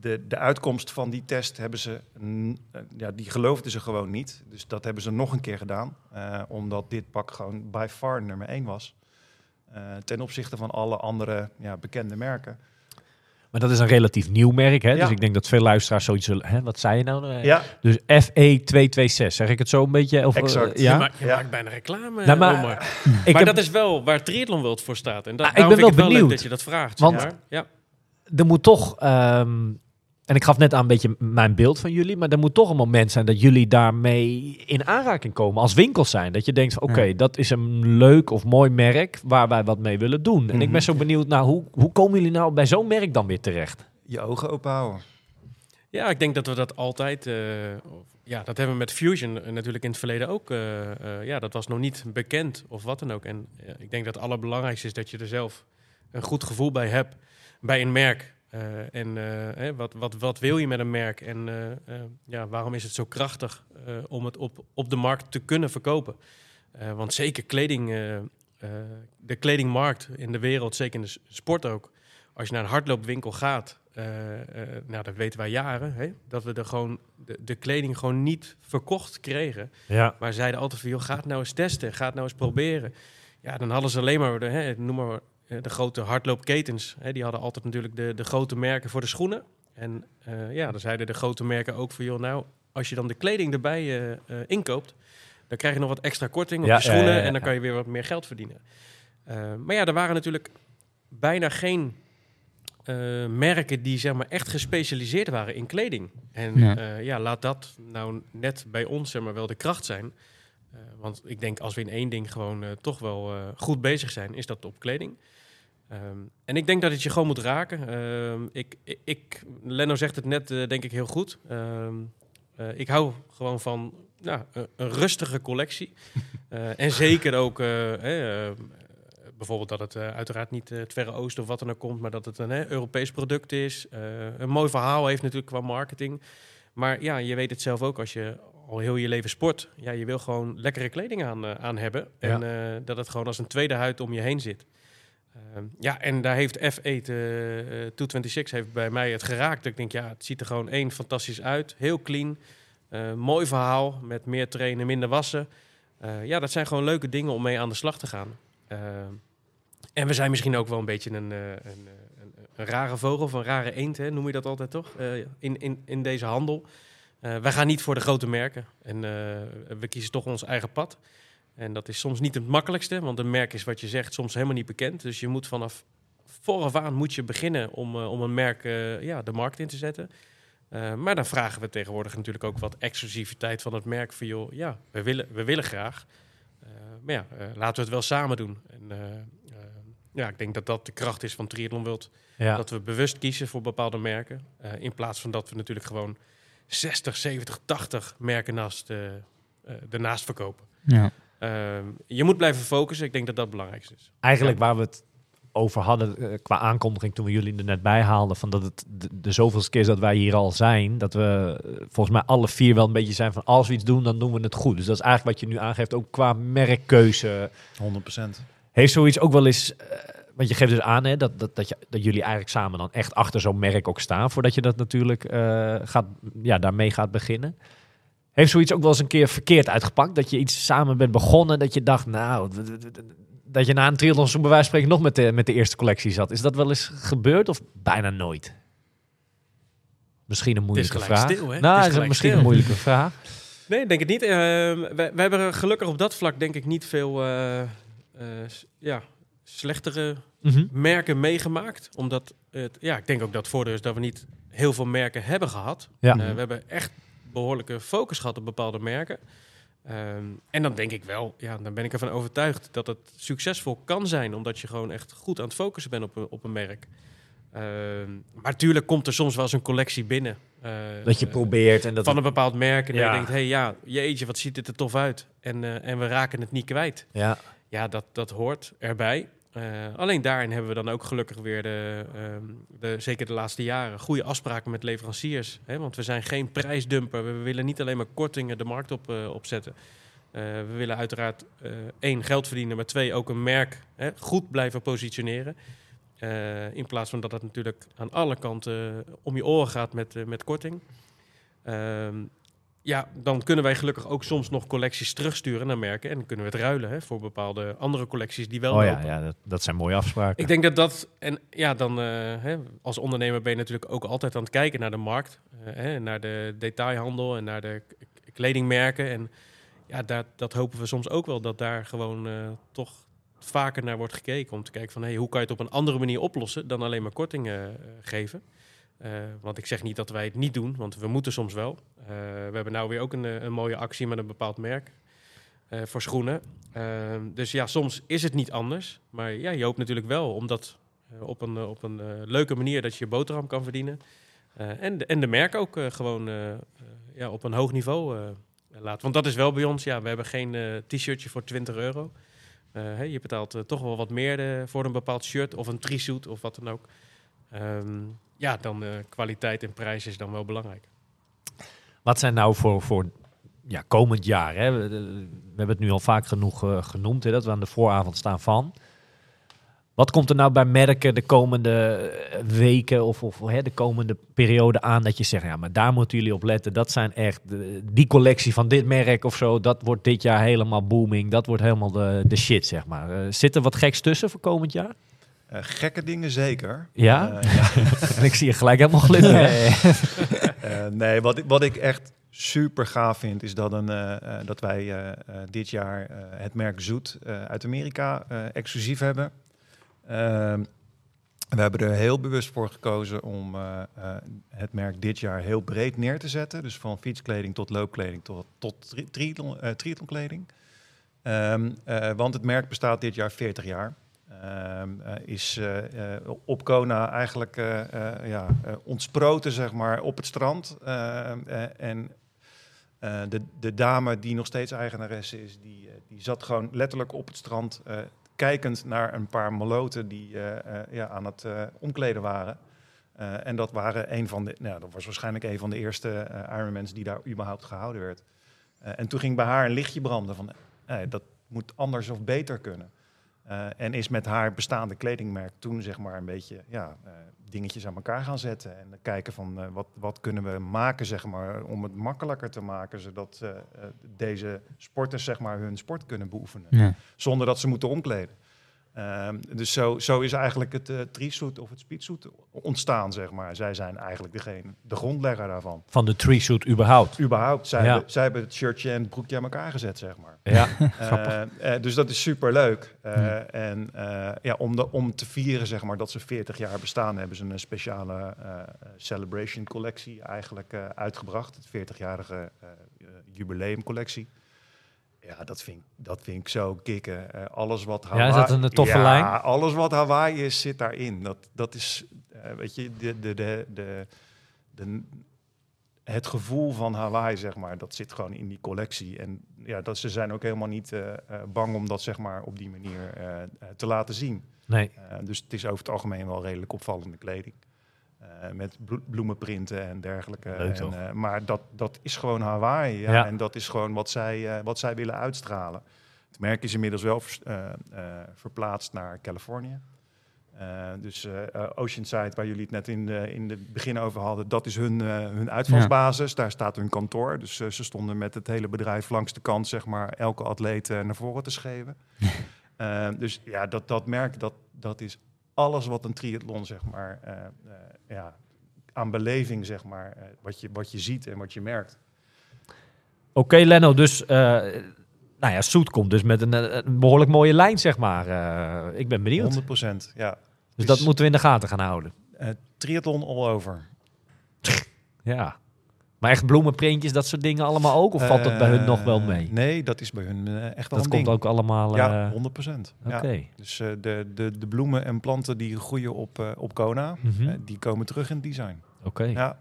Speaker 5: de, de uitkomst van die test hebben ze, eh, ja, die geloofden ze gewoon niet. Dus dat hebben ze nog een keer gedaan, eh, omdat dit pak gewoon by far nummer één was. Eh, ten opzichte van alle andere ja, bekende merken.
Speaker 1: Maar dat is een relatief nieuw merk, hè?
Speaker 5: Ja.
Speaker 1: Dus ik denk dat veel luisteraars zoiets zullen... Hè? Wat zei je nou?
Speaker 5: Ja,
Speaker 1: Dus FE226, zeg ik het zo een beetje? Of,
Speaker 5: Exact.
Speaker 1: ja?
Speaker 4: Je, maakt, je
Speaker 5: Ja.
Speaker 4: maakt bijna reclame,
Speaker 1: Nou, maar- ik
Speaker 4: maar
Speaker 1: heb-
Speaker 4: dat is wel waar Triathlon World voor staat. En da
Speaker 1: Ah, ik
Speaker 4: daarom
Speaker 1: ben
Speaker 4: vind
Speaker 1: wel
Speaker 4: ik het wel leuk
Speaker 1: benieuwd.
Speaker 4: dat je dat vraagt.
Speaker 1: Want-
Speaker 4: zeg maar. ja.
Speaker 1: Er moet toch, ehm, en ik gaf net aan een beetje mijn beeld van jullie, maar er moet toch een moment zijn dat jullie daarmee in aanraking komen als winkels zijn. Dat je denkt, van, oké,
Speaker 3: Ja.
Speaker 1: dat is een leuk of mooi merk waar wij wat mee willen doen. En ik
Speaker 5: Mhm.
Speaker 1: ben zo benieuwd naar hoe, hoe komen jullie nou bij zo'n merk dan weer terecht?
Speaker 5: je ogen open houden.
Speaker 4: Ja, ik denk dat we dat altijd. eh, ja, dat hebben we met Fusion eh, natuurlijk in het verleden ook. eh, eh, ja, dat was nog niet bekend of wat dan ook. En ik denk dat het allerbelangrijkste is dat je er zelf een goed gevoel bij hebt bij een merk. Eh, en eh, wat, wat, wat wil je met een merk? En eh, ja, waarom is het zo krachtig om het op, op de markt te kunnen verkopen? Want zeker kleding, de kledingmarkt in de wereld, zeker in de sport ook. Als je naar een hardloopwinkel gaat, nou, dat weten wij jaren, hè, dat we er gewoon de, de kleding gewoon niet verkocht kregen.
Speaker 1: Ja.
Speaker 4: Maar zeiden altijd van, joh, ga het nou eens testen, ga het nou eens proberen. Ja, dan hadden ze alleen maar, de, hè, noem maar de grote hardloopketens. Hè, die hadden altijd natuurlijk de, de grote merken voor de schoenen. En eh, ja, dan zeiden de grote merken ook van, joh, nou, als je dan de kleding erbij eh, eh, inkoopt, dan krijg je nog wat extra korting op
Speaker 1: Ja,
Speaker 4: je schoenen
Speaker 1: ja, ja, ja.
Speaker 4: en dan kan je weer wat meer geld verdienen. Eh, maar ja, er waren natuurlijk bijna geen eh, merken die zeg maar echt gespecialiseerd waren in kleding. En
Speaker 3: ja
Speaker 4: laat dat nou net bij ons zeg maar wel de kracht zijn. Eh, want ik denk als we in één ding gewoon eh, toch wel eh, goed bezig zijn, is dat op kleding. Ehm, en ik denk dat het je gewoon moet raken. Ehm, ik, ik, ik, Lenno zegt het net, denk ik, heel goed. Ehm, eh, ik hou gewoon van nou, een, een rustige collectie. En zeker ook eh, bijvoorbeeld dat het uiteraard niet het Verre Oosten of wat er nou komt, maar dat het een hè, Europees product is. Een mooi verhaal heeft natuurlijk qua marketing. Maar ja, je weet het zelf ook als je al heel je leven sport. Ja, je wil gewoon lekkere kleding aan, eh, aan hebben. En eh, dat het gewoon als een tweede huid om je heen zit. Ehm, ja, en daar heeft F8 eh, eh, 226 heeft bij mij het geraakt. Ik denk, ja, het ziet er gewoon één fantastisch uit. Heel clean. Mooi verhaal met meer trainen, minder wassen. Ja, dat zijn gewoon leuke dingen om mee aan de slag te gaan. Ehm, en we zijn misschien ook wel een beetje een, een, een, een rare vogel, of een rare eend, hè, noem je dat altijd toch? In, in, in deze handel. Eh, wij gaan niet voor de grote merken. En eh, we kiezen toch ons eigen pad. En dat is soms niet het makkelijkste, want een merk is wat je zegt soms helemaal niet bekend. Dus je moet vanaf vooraf aan moet je beginnen om, eh, om een merk ja, de markt in te zetten. Maar dan vragen we tegenwoordig natuurlijk ook wat exclusiviteit van het merk. Van joh, ja, we willen, we willen graag. Maar ja, laten we het wel samen doen. En, ja, ik denk dat dat de kracht is van Triathlon World.
Speaker 1: Ja.
Speaker 4: Dat we bewust kiezen voor bepaalde merken. in plaats van dat we natuurlijk gewoon 60, 70, 80 merken naast, eh, eh, ernaast verkopen.
Speaker 3: Ja.
Speaker 4: Ehm, je moet blijven focussen. Ik denk dat dat het belangrijkste is.
Speaker 1: Eigenlijk waar we het over hadden eh, qua aankondiging toen we jullie er net bij haalden, van dat het de, de zoveelste keer is dat wij hier al zijn, dat we volgens mij alle vier wel een beetje zijn van als we iets doen, dan doen we het goed. Dus dat is eigenlijk wat je nu aangeeft, ook qua merkkeuze.
Speaker 5: 100%.
Speaker 1: Heeft zoiets ook wel eens, eh, want je geeft dus aan hè, dat, dat, dat, je, dat jullie eigenlijk samen dan echt achter zo'n merk ook staan, voordat je dat natuurlijk eh, gaat, ja, daarmee gaat beginnen. Heeft zoiets ook wel eens een keer verkeerd uitgepakt? Dat je iets samen bent begonnen, dat je dacht, nou, dat je na een triathlon zo bij wijze van spreken nog met de, met de eerste collectie zat. Is dat wel eens gebeurd of bijna nooit? Misschien een moeilijke vraag.
Speaker 4: stil, hè?
Speaker 1: Nou,
Speaker 4: is
Speaker 1: misschien
Speaker 4: stil.
Speaker 1: een moeilijke vraag.
Speaker 4: Nee, denk het niet. Uh, wij hebben gelukkig op dat vlak denk ik niet veel eh, eh, ja, slechtere
Speaker 1: Mhm.
Speaker 4: merken meegemaakt. Omdat het, ja, ik denk ook dat het voordeel is dat we niet heel veel merken hebben gehad.
Speaker 1: Ja.
Speaker 4: Eh, we hebben echt behoorlijke focus gehad op bepaalde merken. Ehm, en dan denk ik wel, ja, dan ben ik ervan overtuigd dat het succesvol kan zijn, omdat je gewoon echt goed aan het focussen bent op een, op een merk. Ehm, maar natuurlijk komt er soms wel eens een collectie binnen. eh,
Speaker 1: Dat je probeert en dat
Speaker 4: van een bepaald merk. En
Speaker 1: Ja.
Speaker 4: je denkt, hé hey, ja, jeetje, wat ziet dit er tof uit. En, eh, en we raken het niet kwijt.
Speaker 1: ja.
Speaker 4: Ja, dat, dat hoort erbij. Eh, alleen daarin hebben we dan ook gelukkig weer, de, ehm, de, zeker de laatste jaren, goede afspraken met leveranciers. Hè? Want we zijn geen prijsdumper. We willen niet alleen maar kortingen de markt op, eh, opzetten. Eh, we willen uiteraard één, geld verdienen, maar twee, ook een merk hè, goed blijven positioneren. In plaats van dat het natuurlijk aan alle kanten om je oren gaat met, met korting. Ehm, ja, dan kunnen wij gelukkig ook soms nog collecties terugsturen naar merken. En dan kunnen we het ruilen hè, voor bepaalde andere collecties die wel
Speaker 1: Oh ja,
Speaker 4: lopen.
Speaker 1: ja dat, dat zijn mooie afspraken.
Speaker 4: Ik denk dat dat, en ja, dan eh, hè, als ondernemer ben je natuurlijk ook altijd aan het kijken naar de markt, eh, hè, naar de detailhandel en naar de kledingmerken. En ja, dat, dat hopen we soms ook wel, dat daar gewoon eh, toch vaker naar wordt gekeken. Om te kijken van, hey, hoe kan je het op een andere manier oplossen dan alleen maar kortingen geven. Eh, want ik zeg niet dat wij het niet doen, want we moeten soms wel. Eh, we hebben nou weer ook een, eh, een mooie actie met een bepaald merk voor schoenen. Dus ja, soms is het niet anders. Maar ja, je hoopt natuurlijk wel, omdat op een, op een leuke manier dat je je boterham kan verdienen. En, de, en de merk ook gewoon ja, op een hoog niveau laten. Want dat is wel bij ons, ja, we hebben geen t-shirtje voor 20 euro. Je betaalt toch wel wat meer voor een bepaald shirt of een trisuit of wat dan ook. Ehm, ja, dan eh, kwaliteit en prijs is dan wel belangrijk.
Speaker 1: Wat zijn nou voor, voor ja, komend jaar? Hè? We, hebben het nu al vaak genoeg eh, genoemd, hè, dat we aan de vooravond staan van. Wat komt er nou bij merken de komende eh, weken of, of hè, de komende periode aan dat je zegt, ja, maar daar moeten jullie op letten. Dat zijn echt die collectie van dit merk of zo. Dat wordt dit jaar helemaal booming. Dat wordt helemaal de, de shit, zeg maar. Zit er wat geks tussen voor komend jaar?
Speaker 5: Eh, gekke dingen zeker.
Speaker 1: Ja?
Speaker 5: Eh, ja.
Speaker 1: En ik zie je gelijk helemaal glunderen.
Speaker 5: Eh, nee, wat, ik- wat ik echt super gaaf vind, is dat, een, dat wij dit jaar het merk Zoet uit Amerika exclusief hebben. Ehm, we hebben er heel bewust voor gekozen om het merk dit jaar heel breed neer te zetten. Dus van fietskleding tot loopkleding tot, tot tri- triathlon, eh, triathlonkleding. Ehm, eh, want het merk bestaat dit jaar 40 jaar. Ehm, eh, is eh, eh, op Kona eigenlijk ja, ontsproten zeg maar, op het strand. Ehm, eh, en de, de dame die nog steeds eigenaresse is, die, die zat gewoon letterlijk op het strand... kijkend naar een paar maloten die ja, aan het omkleden waren. En dat, waren een van de, nou, dat was waarschijnlijk een van de eerste Ironmans die daar überhaupt gehouden werd. En toen ging bij haar een lichtje branden van... dat moet anders of beter kunnen. Eh, en is met haar bestaande kledingmerk toen zeg maar een beetje ja, eh, dingetjes aan elkaar gaan zetten. En kijken van eh, wat, wat kunnen we maken zeg maar, om het makkelijker te maken. Zodat deze sporters zeg maar, hun sport kunnen beoefenen.
Speaker 3: Ja.
Speaker 5: Zonder dat ze moeten omkleden. Ehm, dus zo, zo is eigenlijk het uh, trisuit of het speedsuit ontstaan, zeg maar. Zij zijn eigenlijk degene, de grondlegger daarvan.
Speaker 1: Van de tree suit überhaupt.
Speaker 5: Überhaupt, zij,
Speaker 1: Ja.
Speaker 5: hebben, zij hebben het shirtje en het broekje aan elkaar gezet, zeg maar.
Speaker 1: Ja,
Speaker 5: Eh, eh, dus dat is super leuk. En eh, ja, om, de, om te vieren, zeg maar, dat ze 40 jaar bestaan, hebben ze een speciale eh, celebration collectie eigenlijk eh, uitgebracht. Het 40-jarige eh, eh, jubileumcollectie. Ja, dat vind, ik- dat vind ik zo kicken. Eh, alles wat
Speaker 1: Ja, is dat een toffe
Speaker 5: ja,
Speaker 1: lijn?
Speaker 5: alles wat Hawaii is, zit daarin. Dat, dat is, eh, weet je, de, de, de, de, de, het gevoel van Hawaii, zeg maar, dat zit gewoon in die collectie. En ja, dat, ze zijn ook helemaal niet eh, eh, bang om dat zeg maar, op die manier eh, eh, te laten zien.
Speaker 1: nee.
Speaker 5: Eh, dus het is over het algemeen wel redelijk opvallende kleding. Eh, met blo- bloemenprinten en dergelijke.
Speaker 1: Leuk,
Speaker 5: en, eh, maar dat, dat is gewoon Hawaii. Ja,
Speaker 1: Ja.
Speaker 5: En dat is gewoon wat zij, eh, wat zij willen uitstralen. Het merk is inmiddels wel vers- verplaatst naar Californië. Dus Oceanside, waar jullie het net in in het begin over hadden, dat is hun, hun uitvalsbasis. Daar staat hun kantoor. Dus ze stonden met het hele bedrijf langs de kant, zeg maar, elke atleet naar voren te schreven. Dus ja, dat, dat merk, dat, dat is alles wat een triathlon, zeg maar, eh, eh, ja, aan beleving, zeg maar, eh, wat, je, wat je ziet en wat je merkt.
Speaker 1: Oké, Leno, dus... nou ja, Soet komt dus met een, eh, een behoorlijk mooie lijn, zeg maar. Ik ben benieuwd.
Speaker 5: 100 procent, ja.
Speaker 1: Dus dat moeten we in de gaten gaan houden.
Speaker 5: Eh, triathlon all over.
Speaker 1: Ja. Maar echt bloemenprintjes, dat soort dingen allemaal ook? Of valt dat bij hun nog wel
Speaker 5: Eh,
Speaker 1: mee?
Speaker 5: Nee, dat is bij hun eh, echt wel
Speaker 1: dat
Speaker 5: een
Speaker 1: komt
Speaker 5: ding.
Speaker 1: ook allemaal...
Speaker 5: Ja,
Speaker 1: eh,
Speaker 5: 100 procent.
Speaker 1: Oké.
Speaker 5: Ja. Dus eh, de, de, de bloemen en planten die groeien op, eh, op Kona,
Speaker 1: Mhm.
Speaker 5: eh, die komen terug in het design.
Speaker 1: Oké.
Speaker 5: Ja,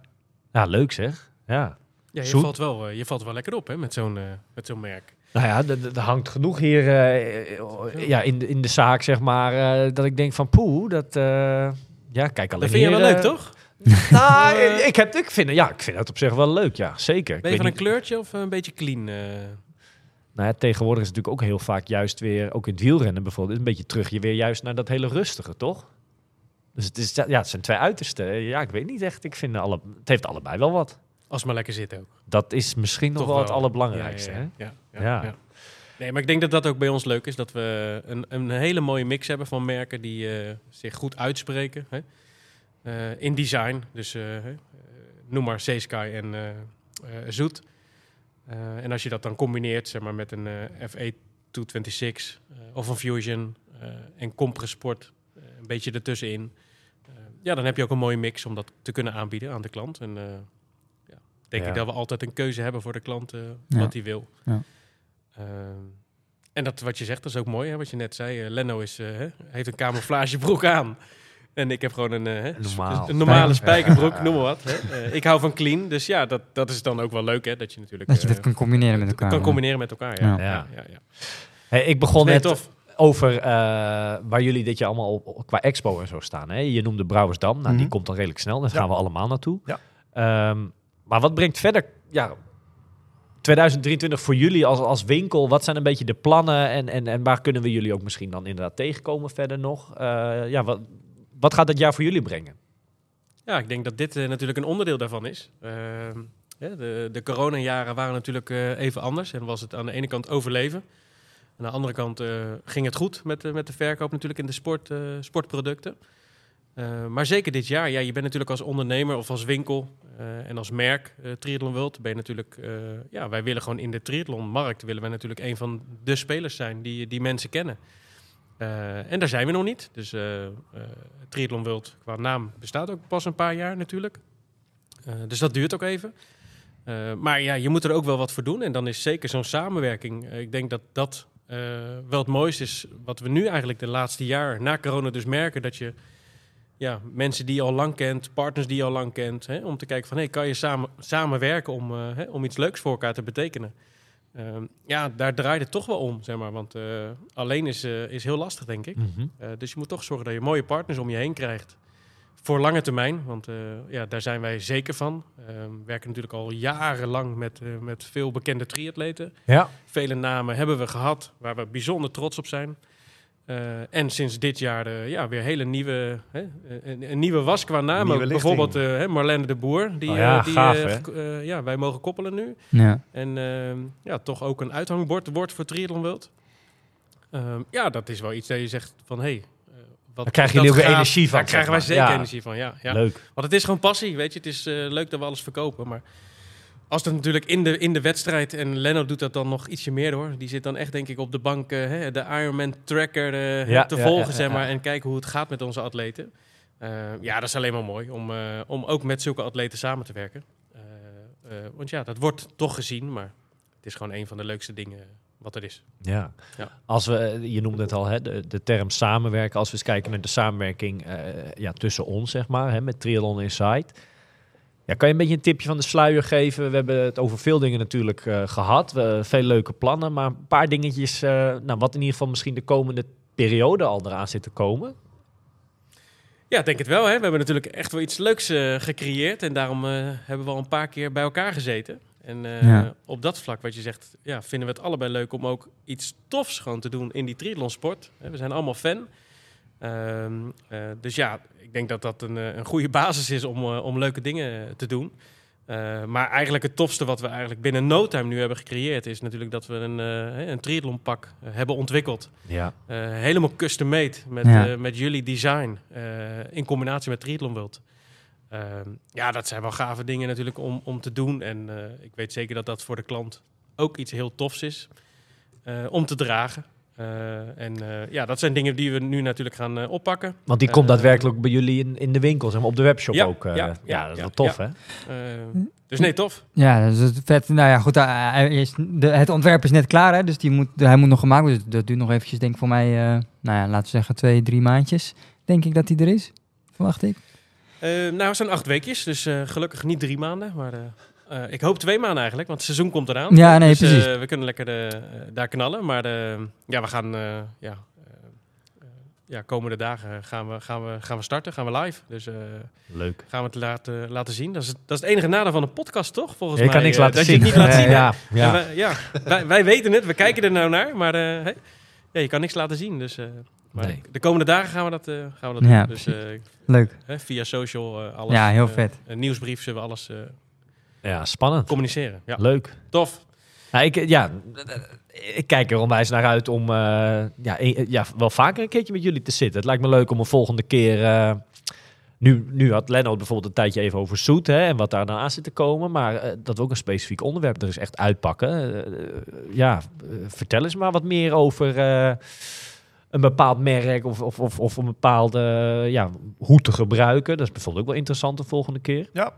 Speaker 1: Ja, leuk zeg. Ja.
Speaker 4: Ja, je,
Speaker 1: Zoet.
Speaker 4: valt wel, eh, je valt wel lekker op hè, met zo'n eh, met zo'n merk.
Speaker 1: Nou ja, er- hangt genoeg hier eh, ja, in, de, in de zaak, zeg maar, eh, dat ik denk van poeh, dat... eh, ja, kijk alleen
Speaker 4: Dat vind je
Speaker 1: hier,
Speaker 4: wel leuk,
Speaker 1: eh,
Speaker 4: toch?
Speaker 1: Nou,
Speaker 4: Eh,
Speaker 1: ik, heb, ik, vind, ja, ik vind het op zich wel leuk, ja, zeker.
Speaker 4: Ben je van een kleurtje of een beetje clean? eh?
Speaker 1: Nou ja, tegenwoordig is het natuurlijk ook heel vaak juist weer, ook in het wielrennen bijvoorbeeld, een beetje terug je weer juist naar dat hele rustige, toch? Dus het, is, ja, het zijn twee uitersten. Ja, ik weet niet echt. Ik vind alle, het heeft allebei wel wat.
Speaker 4: Als het maar lekker zit ook.
Speaker 1: Dat is misschien nog
Speaker 4: Toch
Speaker 1: wel, het allerbelangrijkste.
Speaker 4: Ja, Ja. ja. Nee, maar ik denk dat dat ook bij ons leuk is. Dat we een, een hele mooie mix hebben van merken die eh, zich goed uitspreken. Hè? Eh, in design. Dus eh, eh, noem maar Seasky en Zoet. En als je dat dan combineert zeg maar, met een eh FE 226 eh, of een Fusion en Compressport eh, een beetje ertussenin. ja, dan heb je ook een mooie mix om dat te kunnen aanbieden aan de klant. En ja, denk
Speaker 1: Ja.
Speaker 4: ik dat we altijd een keuze hebben voor de klant wat hij wil.
Speaker 3: Ja.
Speaker 4: Ehm, en dat wat je zegt, dat is ook mooi, hè, wat je net zei. Leno is, heeft een camouflagebroek aan. En ik heb gewoon een, eh, hè,
Speaker 1: Normaal.
Speaker 4: een normale
Speaker 3: Spijker.
Speaker 4: spijkerbroek, noem maar wat. Hè. Eh, ik hou van clean, dus ja, dat, dat is dan ook wel leuk, hè, dat je natuurlijk
Speaker 3: Dat je
Speaker 4: eh,
Speaker 3: dat kan combineren met elkaar.
Speaker 4: kan
Speaker 3: ja.
Speaker 4: combineren met elkaar. Ja.
Speaker 3: Ja.
Speaker 4: Ja.
Speaker 1: Ja.
Speaker 4: Ja, ja,
Speaker 1: Hey, ik begon net
Speaker 4: tof.
Speaker 1: over eh, waar jullie dit jaar allemaal op, qua expo en zo staan. Hè? Je noemde Brouwersdam. Nou, die
Speaker 5: Mhm.
Speaker 1: komt dan redelijk snel. Daar
Speaker 5: Ja.
Speaker 1: gaan we allemaal naartoe.
Speaker 5: Ja.
Speaker 1: Ehm, maar wat brengt verder... Ja, 2023 voor jullie als, als winkel, wat zijn een beetje de plannen en, en, en waar kunnen we jullie ook misschien dan inderdaad tegenkomen verder nog? Eh, ja, wat, wat gaat het jaar voor jullie brengen?
Speaker 4: Ja, ik denk dat dit eh, natuurlijk een onderdeel daarvan is. Ehm, de, de coronajaren waren natuurlijk eh, even anders. En was het aan de ene kant overleven. Aan de andere kant eh, ging het goed met, met de verkoop natuurlijk in de sport, sportproducten. Eh, maar zeker dit jaar, ja, je bent natuurlijk als ondernemer of als winkel en als merk Triathlon World, ben je natuurlijk, ja, wij willen gewoon in de triathlonmarkt, willen wij natuurlijk een van de spelers zijn die, die mensen kennen. Eh, en daar zijn we nog niet. Dus eh Triathlon World qua naam bestaat ook pas een paar jaar natuurlijk. Dus dat duurt ook even. Maar ja, je moet er ook wel wat voor doen. En dan is zeker zo'n samenwerking. ik denk dat dat wel het mooiste is. Wat we nu eigenlijk de laatste jaar na corona dus merken. Dat je ja, mensen die je al lang kent, partners die je al lang kent. Hè, om te kijken van, hey, kan je samen, samenwerken om, hè, om iets leuks voor elkaar te betekenen. Ehm, ja, daar draait het toch wel om, zeg maar. Want eh, alleen is, eh, is heel lastig, denk ik. Eh, dus je moet toch zorgen dat je mooie partners om je heen krijgt. Voor lange termijn, want ja, daar zijn wij zeker van. Eh, we werken natuurlijk al jarenlang met, met veel bekende triatleten.
Speaker 1: Ja.
Speaker 4: Vele namen hebben we gehad waar we bijzonder trots op zijn. Eh, en sinds dit jaar eh, ja, weer hele nieuwe, hè, een, een nieuwe was qua naam. Ook bijvoorbeeld eh, hè, Marlene de Boer. Die,
Speaker 1: Oh ja,
Speaker 4: eh, die
Speaker 1: gaaf,
Speaker 4: eh, eh, ja, wij mogen koppelen nu.
Speaker 3: Ja.
Speaker 4: En ehm, ja, toch ook een uithangbord wordt voor Triathlon World. Ehm, ja, dat is wel iets dat je zegt van, hé... Hey, eh, wat
Speaker 1: Daar krijgen jullie ook energie van,
Speaker 4: Daar krijgen wij zeker
Speaker 1: Ja.
Speaker 4: energie van, ja. ja.
Speaker 1: Leuk.
Speaker 4: Want het is gewoon passie, weet je. Het is eh, leuk dat we alles verkopen, maar... Als het natuurlijk in de, in de wedstrijd, en Leno doet dat dan nog ietsje meer hoor. Die zit dan echt denk ik op de bank eh, hè, de Ironman tracker eh,
Speaker 1: Ja,
Speaker 4: te
Speaker 1: ja,
Speaker 4: volgen,
Speaker 1: ja,
Speaker 4: zeg maar. En kijken hoe het gaat met onze atleten. Eh, ja, dat is alleen maar mooi om, om ook met zulke atleten samen te werken. Want ja, dat wordt toch gezien, maar het is gewoon een van de leukste dingen wat er is.
Speaker 1: Ja.
Speaker 4: Ja.
Speaker 1: Als we, je noemde het al, hè, de, de term samenwerken. Als we eens kijken naar de samenwerking ja, tussen ons, zeg maar, hè, met Triathlon Insight. Ja, kan je een beetje een tipje van de sluier geven? We hebben het over veel dingen natuurlijk eh, gehad. We, veel leuke plannen, maar een paar dingetjes, eh, nou, wat in ieder geval misschien de komende periode al eraan zit te komen.
Speaker 4: Ja, denk het wel. Hè. We hebben natuurlijk echt wel iets leuks eh, gecreëerd. En daarom eh, hebben we al een paar keer bij elkaar gezeten. En eh,
Speaker 3: Ja.
Speaker 4: op dat vlak, wat je zegt, ja, vinden we het allebei leuk om ook iets tofs gewoon te doen in die triathlonsport. Hè, We zijn allemaal fan. Ehm, eh, dus ja, ik denk dat dat een, eh, een goede basis is om, eh, om leuke dingen te doen. Maar eigenlijk het tofste wat we eigenlijk binnen no time nu hebben gecreëerd... is natuurlijk dat we een, een triathlonpak hebben ontwikkeld.
Speaker 1: Ja.
Speaker 4: Helemaal custom made met,
Speaker 3: Ja.
Speaker 4: met jullie design in combinatie met Triathlon World. Ehm, ja, dat zijn wel gave dingen natuurlijk om, om te doen. En ik weet zeker dat dat voor de klant ook iets heel tofs is om te dragen. Eh, en eh, ja, dat zijn dingen die we nu natuurlijk gaan eh, oppakken.
Speaker 1: Want die komt daadwerkelijk bij jullie in, in de winkel, zeg maar, op de webshop
Speaker 4: Ja,
Speaker 1: ook. eh.
Speaker 4: ja,
Speaker 1: ja,
Speaker 4: ja,
Speaker 1: dat is
Speaker 4: ja,
Speaker 1: wel tof,
Speaker 4: ja.
Speaker 1: hè?
Speaker 4: Eh, dus nee, tof.
Speaker 3: Ja, dat is het vet. Nou ja, goed. is- de, het ontwerp is net klaar, hè, dus die moet, hij moet nog gemaakt worden. Dus dat duurt nog eventjes, denk ik voor mij, eh, nou ja, laten we zeggen twee, drie maandjes. Denk ik dat hij er is, verwacht ik.
Speaker 4: Eh, nou, het zijn acht weekjes, dus eh, gelukkig niet drie maanden. Maar eh, ik hoop twee maanden eigenlijk, want het seizoen komt eraan.
Speaker 3: Ja, nee,
Speaker 4: dus, eh,
Speaker 3: precies.
Speaker 4: we kunnen lekker de, eh, daar knallen. Maar de, ja, we gaan eh, ja, ja, komende dagen gaan we, gaan, we, gaan we starten, gaan we live. Dus eh,
Speaker 1: Leuk.
Speaker 4: gaan we het laten, laten zien. Dat is, het- dat is het enige nadeel van een podcast, toch? Volgens
Speaker 1: Je
Speaker 4: mij.
Speaker 1: kan niks laten
Speaker 4: dat
Speaker 1: zien.
Speaker 4: je het niet laat zien. hè?
Speaker 1: ja, ja.
Speaker 4: wij, ja, wij, wij weten het, we kijken er nou naar, maar eh, hey, ja, je kan niks laten zien. Dus, eh, maar
Speaker 1: Nee.
Speaker 4: de komende dagen gaan we dat, eh, gaan we dat
Speaker 3: Ja,
Speaker 4: doen. Dus eh,
Speaker 3: Leuk.
Speaker 4: hè, via social eh, alles.
Speaker 3: Ja, heel vet.
Speaker 4: een nieuwsbrief zullen we alles eh,
Speaker 1: ja, spannend.
Speaker 4: communiceren. Ja,
Speaker 1: Leuk.
Speaker 4: tof.
Speaker 1: Nou, ik, ja, ik kijk er onwijs naar uit om eh, ja, een- ja, wel vaker een keertje met jullie te zitten. Het lijkt me leuk om een volgende keer... eh, nu, nu had Lennart bijvoorbeeld een tijdje even over zoet hè, en wat daar dan aan zit te komen. Maar eh, dat we ook een specifiek onderwerp er is echt uitpakken. Ja, vertel eens maar wat meer over eh, een bepaald merk of, of, of, of een bepaalde ja, hoe te gebruiken. Dat is bijvoorbeeld ook wel interessant de volgende keer.
Speaker 5: Ja.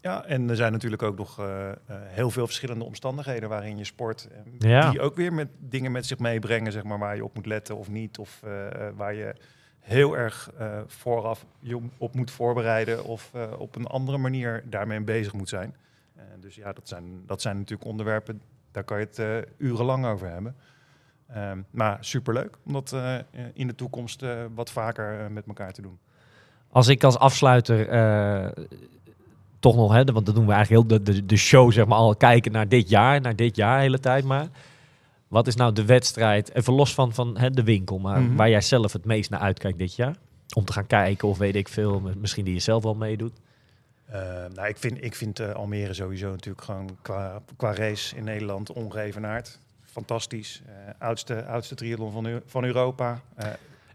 Speaker 5: Ja, en er zijn natuurlijk ook nog eh, eh, heel veel verschillende omstandigheden waarin je sport. En
Speaker 1: Ja.
Speaker 5: Die ook weer met dingen met zich meebrengen, zeg maar, waar je op moet letten of niet. Of eh, eh, waar je heel erg eh, vooraf je op moet voorbereiden of eh, op een andere manier daarmee bezig moet zijn. Eh, dus ja, dat zijn, dat zijn natuurlijk onderwerpen, daar kan je het eh, urenlang over hebben. Ehm, maar superleuk om dat eh, in de toekomst eh, wat vaker eh, met elkaar te doen.
Speaker 1: Als ik als afsluiter eh, toch nog, hè, want dat doen we eigenlijk heel de, de, de show, zeg maar, al kijken naar dit jaar, naar dit jaar de hele tijd maar. Wat is nou de wedstrijd, even los van, van hè, de winkel, maar
Speaker 5: Mhm.
Speaker 1: waar jij zelf het meest naar uitkijkt dit jaar? Om te gaan kijken of weet ik veel, misschien die je zelf wel meedoet.
Speaker 5: Eh, nou, ik vind, ik vind eh, Almere sowieso natuurlijk gewoon qua, qua race in Nederland ongeëvenaard. Fantastisch. Eh, oudste, oudste triathlon van, van Europa. Eh,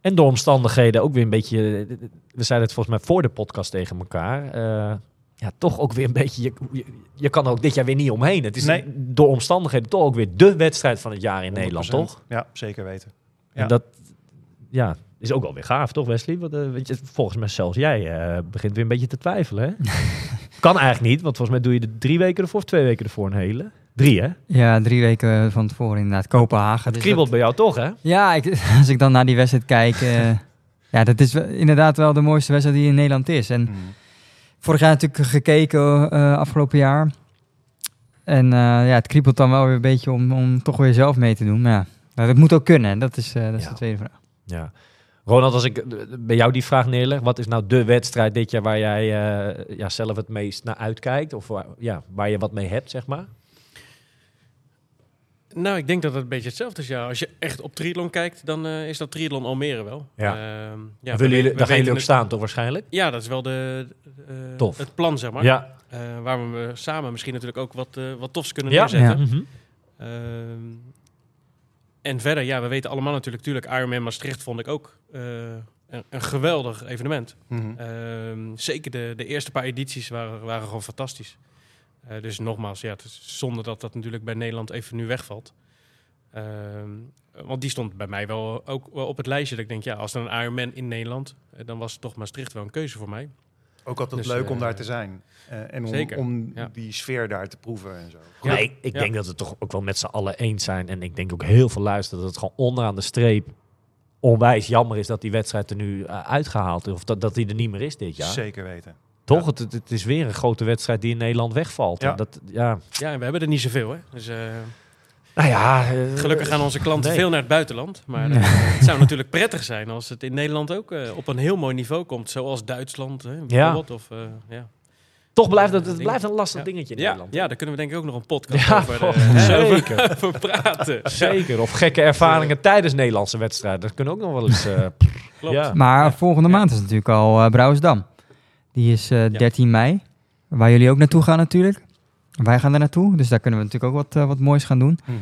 Speaker 1: En door omstandigheden ook weer een beetje, we zeiden het volgens mij voor de podcast tegen elkaar. Ja, toch ook weer een beetje, je, je, je kan er ook dit jaar weer niet omheen. Het is
Speaker 5: Nee.
Speaker 1: door omstandigheden toch ook weer de wedstrijd van het jaar in Nederland,
Speaker 5: 100%.
Speaker 1: toch?
Speaker 5: Ja, zeker weten.
Speaker 1: En
Speaker 5: Ja.
Speaker 1: dat ja, is ook wel weer gaaf, toch Wesley? Want, eh, weet je, volgens mij zelfs jij eh, begint weer een beetje te twijfelen. Hè? kan eigenlijk niet, want volgens mij doe je de drie weken ervoor of twee weken ervoor een hele. Drie, hè? Het
Speaker 3: Ja, drie weken van tevoren inderdaad. Kopenhagen. Dus
Speaker 1: kriebelt bij jou toch, hè?
Speaker 3: ja, ik, als ik dan naar die wedstrijd kijk... eh, ja, dat is inderdaad wel de mooiste wedstrijd die in Nederland is. En
Speaker 5: Mm.
Speaker 3: Vorig jaar natuurlijk gekeken eh, afgelopen jaar. En eh, ja, het kriebelt dan wel weer een beetje om, om toch weer zelf mee te doen. Maar ja, maar het moet ook kunnen. En dat is, eh, dat is
Speaker 1: Ja.
Speaker 3: de tweede vraag.
Speaker 1: Ja. Ronald, als ik bij jou die vraag neerleg, wat is nou de wedstrijd dit jaar waar jij ja, zelf het meest naar uitkijkt? Of waar, ja, waar je wat mee hebt, zeg maar?
Speaker 4: Nou, ik denk dat het een beetje hetzelfde is. Ja. Als je echt op triathlon kijkt, dan eh, is dat triathlon Almere wel.
Speaker 1: Ja.
Speaker 4: Ehm, ja,
Speaker 1: Ja,
Speaker 4: we
Speaker 1: willen jullie,
Speaker 4: we
Speaker 1: daar gaan jullie ook staan, toch waarschijnlijk?
Speaker 4: Ja, dat is wel de, eh,
Speaker 1: Tof.
Speaker 4: het plan, zeg maar.
Speaker 1: Ja.
Speaker 4: Eh, waar we samen misschien natuurlijk ook wat, eh, wat tofs kunnen
Speaker 1: Ja.
Speaker 4: neerzetten.
Speaker 1: Mhm.
Speaker 4: Ehm, en verder, ja, we weten allemaal natuurlijk, natuurlijk Ironman Maastricht vond ik ook eh, een, een geweldig evenement.
Speaker 5: Mhm.
Speaker 4: Ehm, zeker de, de eerste paar edities waren, waren gewoon fantastisch. Eh, dus nogmaals, ja, het is zonde dat dat natuurlijk bij Nederland even nu wegvalt. Ehm, want die stond bij mij wel ook wel op het lijstje. Dat ik denk, ja, als er een Ironman in Nederland, eh, dan was toch Maastricht wel een keuze voor mij.
Speaker 5: Ook altijd
Speaker 4: Dus,
Speaker 5: leuk om
Speaker 4: eh,
Speaker 5: daar te zijn. Eh, en om,
Speaker 4: zeker,
Speaker 5: om
Speaker 4: ja.
Speaker 5: die sfeer daar te proeven en zo.
Speaker 1: Ja, ik, ik
Speaker 4: Ja.
Speaker 1: denk dat we het toch ook wel met z'n allen eens zijn. En ik denk ook heel veel luisteren dat het gewoon onderaan de streep onwijs jammer is dat die wedstrijd er nu eh, uitgehaald is. Of dat, dat die er niet meer is dit jaar.
Speaker 5: Zeker weten.
Speaker 1: Toch? Het, het, het is weer een grote wedstrijd die in Nederland wegvalt.
Speaker 5: Ja.
Speaker 1: En Dat, ja.
Speaker 4: Ja, en we hebben er niet zoveel, hè. Dus eh,
Speaker 1: Nou ja, eh,
Speaker 4: gelukkig gaan onze klanten
Speaker 1: nee.
Speaker 4: veel naar het buitenland. Maar eh, het zou natuurlijk prettig zijn als het in Nederland ook op een heel mooi niveau komt. Zoals Duitsland, hè, bijvoorbeeld. Of, eh, ja.
Speaker 1: Toch blijft het, het blijft een lastig
Speaker 4: Ja.
Speaker 1: dingetje in
Speaker 4: Ja,
Speaker 1: Nederland.
Speaker 4: ja, daar kunnen we denk ik ook nog een podcast
Speaker 1: Ja,
Speaker 4: over,
Speaker 1: oh,
Speaker 4: eh, hè,
Speaker 1: zeker.
Speaker 4: over, over praten.
Speaker 1: Zeker. Of gekke ervaringen tijdens Nederlandse wedstrijden. Dat kunnen ook nog wel eens... eh,
Speaker 4: Klopt.
Speaker 1: Ja.
Speaker 3: Maar
Speaker 4: Ja.
Speaker 3: volgende maand is natuurlijk al Brouwersdam. Die is eh, 13 mei. Waar jullie ook naartoe gaan natuurlijk. Wij gaan er naartoe. Dus daar kunnen we natuurlijk ook wat, eh, wat moois gaan doen.
Speaker 5: Mhm.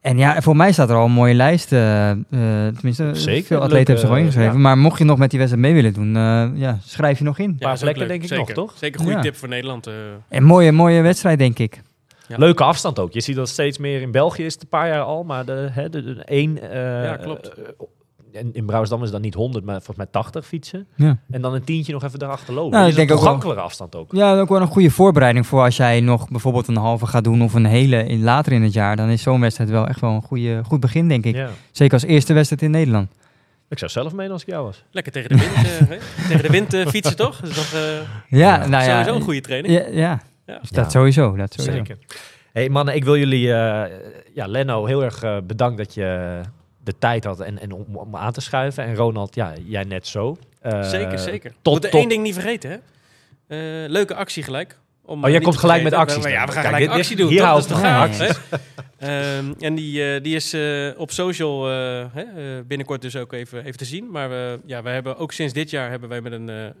Speaker 3: En ja, voor mij staat er al een mooie lijst. eh, eh, tenminste,
Speaker 1: Zeker.
Speaker 3: veel atleten hebben zich al ingeschreven.
Speaker 1: ja.
Speaker 3: Maar mocht je nog met die wedstrijd mee willen doen, eh, ja, schrijf je nog in.
Speaker 1: paar
Speaker 4: is ook
Speaker 1: plekken
Speaker 4: leuk.
Speaker 1: denk ik
Speaker 4: Zeker.
Speaker 1: nog, toch?
Speaker 4: Zeker een goede
Speaker 3: Ja.
Speaker 4: tip voor Nederland. eh.
Speaker 3: En mooie, mooie wedstrijd, denk ik.
Speaker 4: Ja.
Speaker 1: Leuke afstand ook. Je ziet dat steeds meer in België is het een paar jaar al. Maar de, hè, de, de één... eh,
Speaker 4: Ja, klopt.
Speaker 1: En in Brouwersdam is dat niet 100, maar volgens mij 80 fietsen.
Speaker 3: Ja.
Speaker 1: En dan een tientje nog even erachter lopen.
Speaker 3: Nou,
Speaker 1: Dat
Speaker 3: ik
Speaker 1: is een
Speaker 3: denk ook wel-
Speaker 1: toegankelijke afstand ook.
Speaker 3: Ja, ook wel een goede voorbereiding voor als jij nog bijvoorbeeld een halve gaat doen of een hele in, later in het jaar. Dan is zo'n wedstrijd wel echt wel een goede, goed begin, denk ik.
Speaker 1: Ja.
Speaker 3: Zeker als eerste wedstrijd in Nederland.
Speaker 1: Ik zou zelf mee als ik jou was.
Speaker 4: Lekker tegen de wind, eh, tegen de wind eh, fietsen, toch? Dat is toch eh,
Speaker 3: Ja, nou ja.
Speaker 4: sowieso een goede training.
Speaker 3: Ja, ja.
Speaker 4: Ja.
Speaker 3: Dus dat
Speaker 1: Ja.
Speaker 3: sowieso. Dat sowieso.
Speaker 1: Zeker. hey, mannen, ik wil jullie... eh, ja, Lenno, heel erg bedankt dat je de tijd had en, en om, om aan te schuiven. En Ronald, ja, jij net zo. Eh,
Speaker 4: zeker, zeker.
Speaker 1: tot-
Speaker 4: Moet er
Speaker 1: tot-
Speaker 4: één ding niet vergeten, hè? Eh, leuke actie gelijk. Om,
Speaker 1: Oh,
Speaker 4: eh,
Speaker 1: jij
Speaker 4: niet
Speaker 1: komt gelijk met acties
Speaker 4: Ja, we gaan
Speaker 1: Kijk,
Speaker 4: gelijk
Speaker 1: dit-
Speaker 4: actie doen.
Speaker 1: hier houdt het?
Speaker 4: Ehm, en die, eh, die is eh, op social eh, hè, eh, binnenkort dus ook even, even te zien. Maar we, ja, we hebben ook sinds dit jaar hebben wij met een, eh, eh,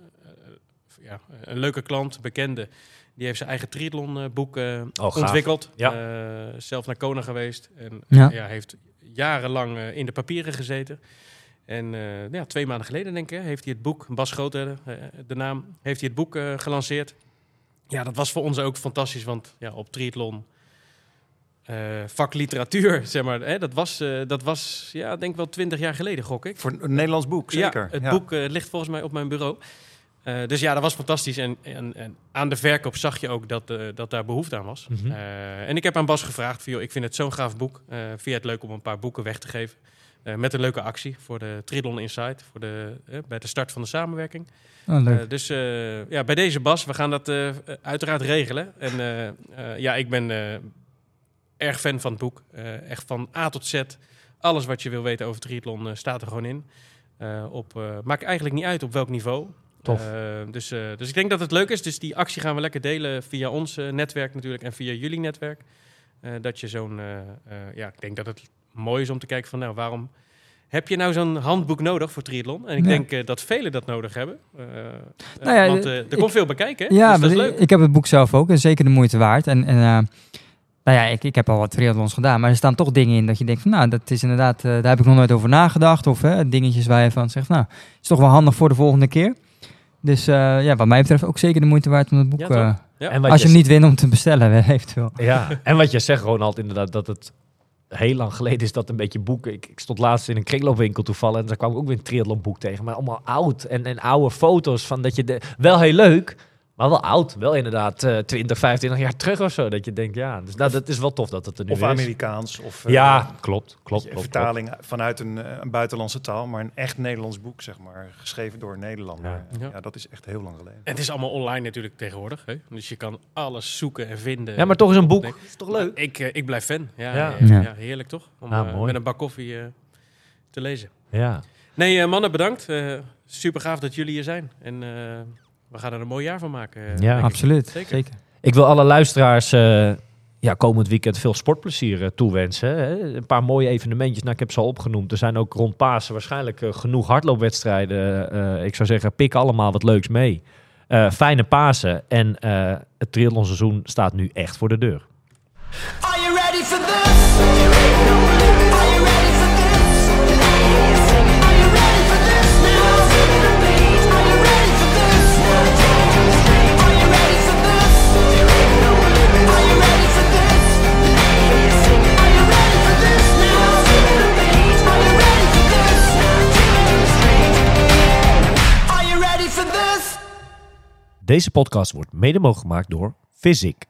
Speaker 4: ja, een leuke klant, bekende, die heeft zijn eigen triathlon eh, boek eh,
Speaker 1: gaaf.
Speaker 4: ontwikkeld.
Speaker 1: Ja.
Speaker 4: Eh, zelf naar Kona geweest. En
Speaker 3: Ja.
Speaker 4: ja. heeft jarenlang eh, in de papieren gezeten. En eh, ja, twee maanden geleden, denk ik, heeft hij het boek, Bas Grootheden, eh, de naam, heeft hij het boek gelanceerd. Ja, dat was voor ons ook fantastisch, want ja, op triathlon, vak literatuur, zeg maar, hè, dat was, dat was, ja, denk wel twintig jaar geleden, gok ik.
Speaker 5: Voor een Nederlands boek, zeker.
Speaker 4: Ja, het
Speaker 5: Ja.
Speaker 4: boek ligt volgens mij op mijn bureau. Eh, dus ja, dat was fantastisch. En, en, en aan de verkoop zag je ook dat, eh, dat daar behoefte aan was.
Speaker 1: Mhm.
Speaker 4: Eh, en ik heb aan Bas gevraagd, van, joh, ik vind het zo'n gaaf boek. Vind je het leuk om een paar boeken weg te geven? Met een leuke actie voor de Triathlon Insight, voor de, bij de start van de samenwerking.
Speaker 3: Oh, leuk.
Speaker 4: Dus ja, bij deze Bas, we gaan dat uiteraard regelen. En ja, ik ben erg fan van het boek. Echt van A tot Z. Alles wat je wil weten over triathlon staat er gewoon in. Op, maakt eigenlijk niet uit op welk niveau.
Speaker 1: Tof.
Speaker 4: Eh, dus, eh, dus ik denk dat het leuk is. Dus die actie gaan we lekker delen via ons eh, netwerk natuurlijk en via jullie netwerk. Eh, dat je zo'n, ja, ik denk dat het mooi is om te kijken van, nou, waarom heb je nou zo'n handboek nodig voor triathlon? En ik
Speaker 3: Ja.
Speaker 4: denk dat velen dat nodig hebben.
Speaker 3: Nou ja,
Speaker 4: want er
Speaker 3: ik-
Speaker 4: komt veel bekijken, hè?
Speaker 3: Ja,
Speaker 4: dus dat is leuk.
Speaker 3: ik heb het boek zelf ook en zeker de moeite waard. En, en nou ja, ik, ik heb al wat triathlons gedaan, maar er staan toch dingen in dat je denkt van, nou, dat is inderdaad, daar heb ik nog nooit over nagedacht. Of hè, dingetjes waar je van zegt, nou, is toch wel handig voor de volgende keer. Dus eh, ja, wat mij betreft ook zeker de moeite waard om het boek,
Speaker 4: Ja,
Speaker 3: eh,
Speaker 4: Ja.
Speaker 1: En
Speaker 3: als je hem niet wint, om te bestellen, eventueel.
Speaker 1: Ja, en wat je zegt, Ronald, inderdaad, dat het heel lang geleden is dat een beetje boeken. Ik, ik stond laatst in een kringloopwinkel toevallig en daar kwam ik ook weer een triathlonboek tegen. Maar allemaal oud en, en oude foto's van dat je... De, wel heel leuk, maar wel oud. Wel inderdaad eh 20, 25 jaar terug of zo. Dat je denkt, ja, dus nou, dat is wel tof dat het er nu
Speaker 5: Of
Speaker 1: is.
Speaker 5: Amerikaans. Of, eh,
Speaker 1: Ja, klopt, klopt, klopt.
Speaker 5: vertaling vanuit een, eh, een buitenlandse taal, maar een echt Nederlands boek, zeg maar. Geschreven door een Nederlander.
Speaker 1: Ja.
Speaker 5: Ja,
Speaker 4: Ja.
Speaker 5: dat is echt heel lang geleden.
Speaker 4: En het is allemaal online natuurlijk tegenwoordig. Hè? Dus je kan alles zoeken en vinden.
Speaker 1: Ja, maar toch is een boek.
Speaker 4: Nee.
Speaker 1: is toch leuk?
Speaker 4: Ik, eh, ik blijf fan. Ja,
Speaker 1: Ja.
Speaker 4: ja.
Speaker 3: Ja.
Speaker 4: ja, heerlijk toch? Om
Speaker 1: mooi.
Speaker 4: met een bak koffie eh, te lezen.
Speaker 1: Ja.
Speaker 4: Nee, mannen, bedankt. Eh, super gaaf dat jullie hier zijn. En eh, we gaan er een mooi jaar van maken. eh,
Speaker 1: Ja.
Speaker 3: Absoluut,
Speaker 4: Zeker.
Speaker 3: zeker.
Speaker 1: Ik wil alle luisteraars eh, ja, komend weekend veel sportplezier eh, toewensen. Hè. Een paar mooie evenementjes. Nou, ik heb ze al opgenoemd. Er zijn ook rond Pasen waarschijnlijk genoeg hardloopwedstrijden. Eh, ik zou zeggen, pik allemaal wat leuks mee. Eh, fijne Pasen. En eh, het triathlonseizoen staat nu echt voor de deur.
Speaker 2: Are you ready for this?
Speaker 1: Deze podcast wordt mede mogelijk gemaakt door Physic.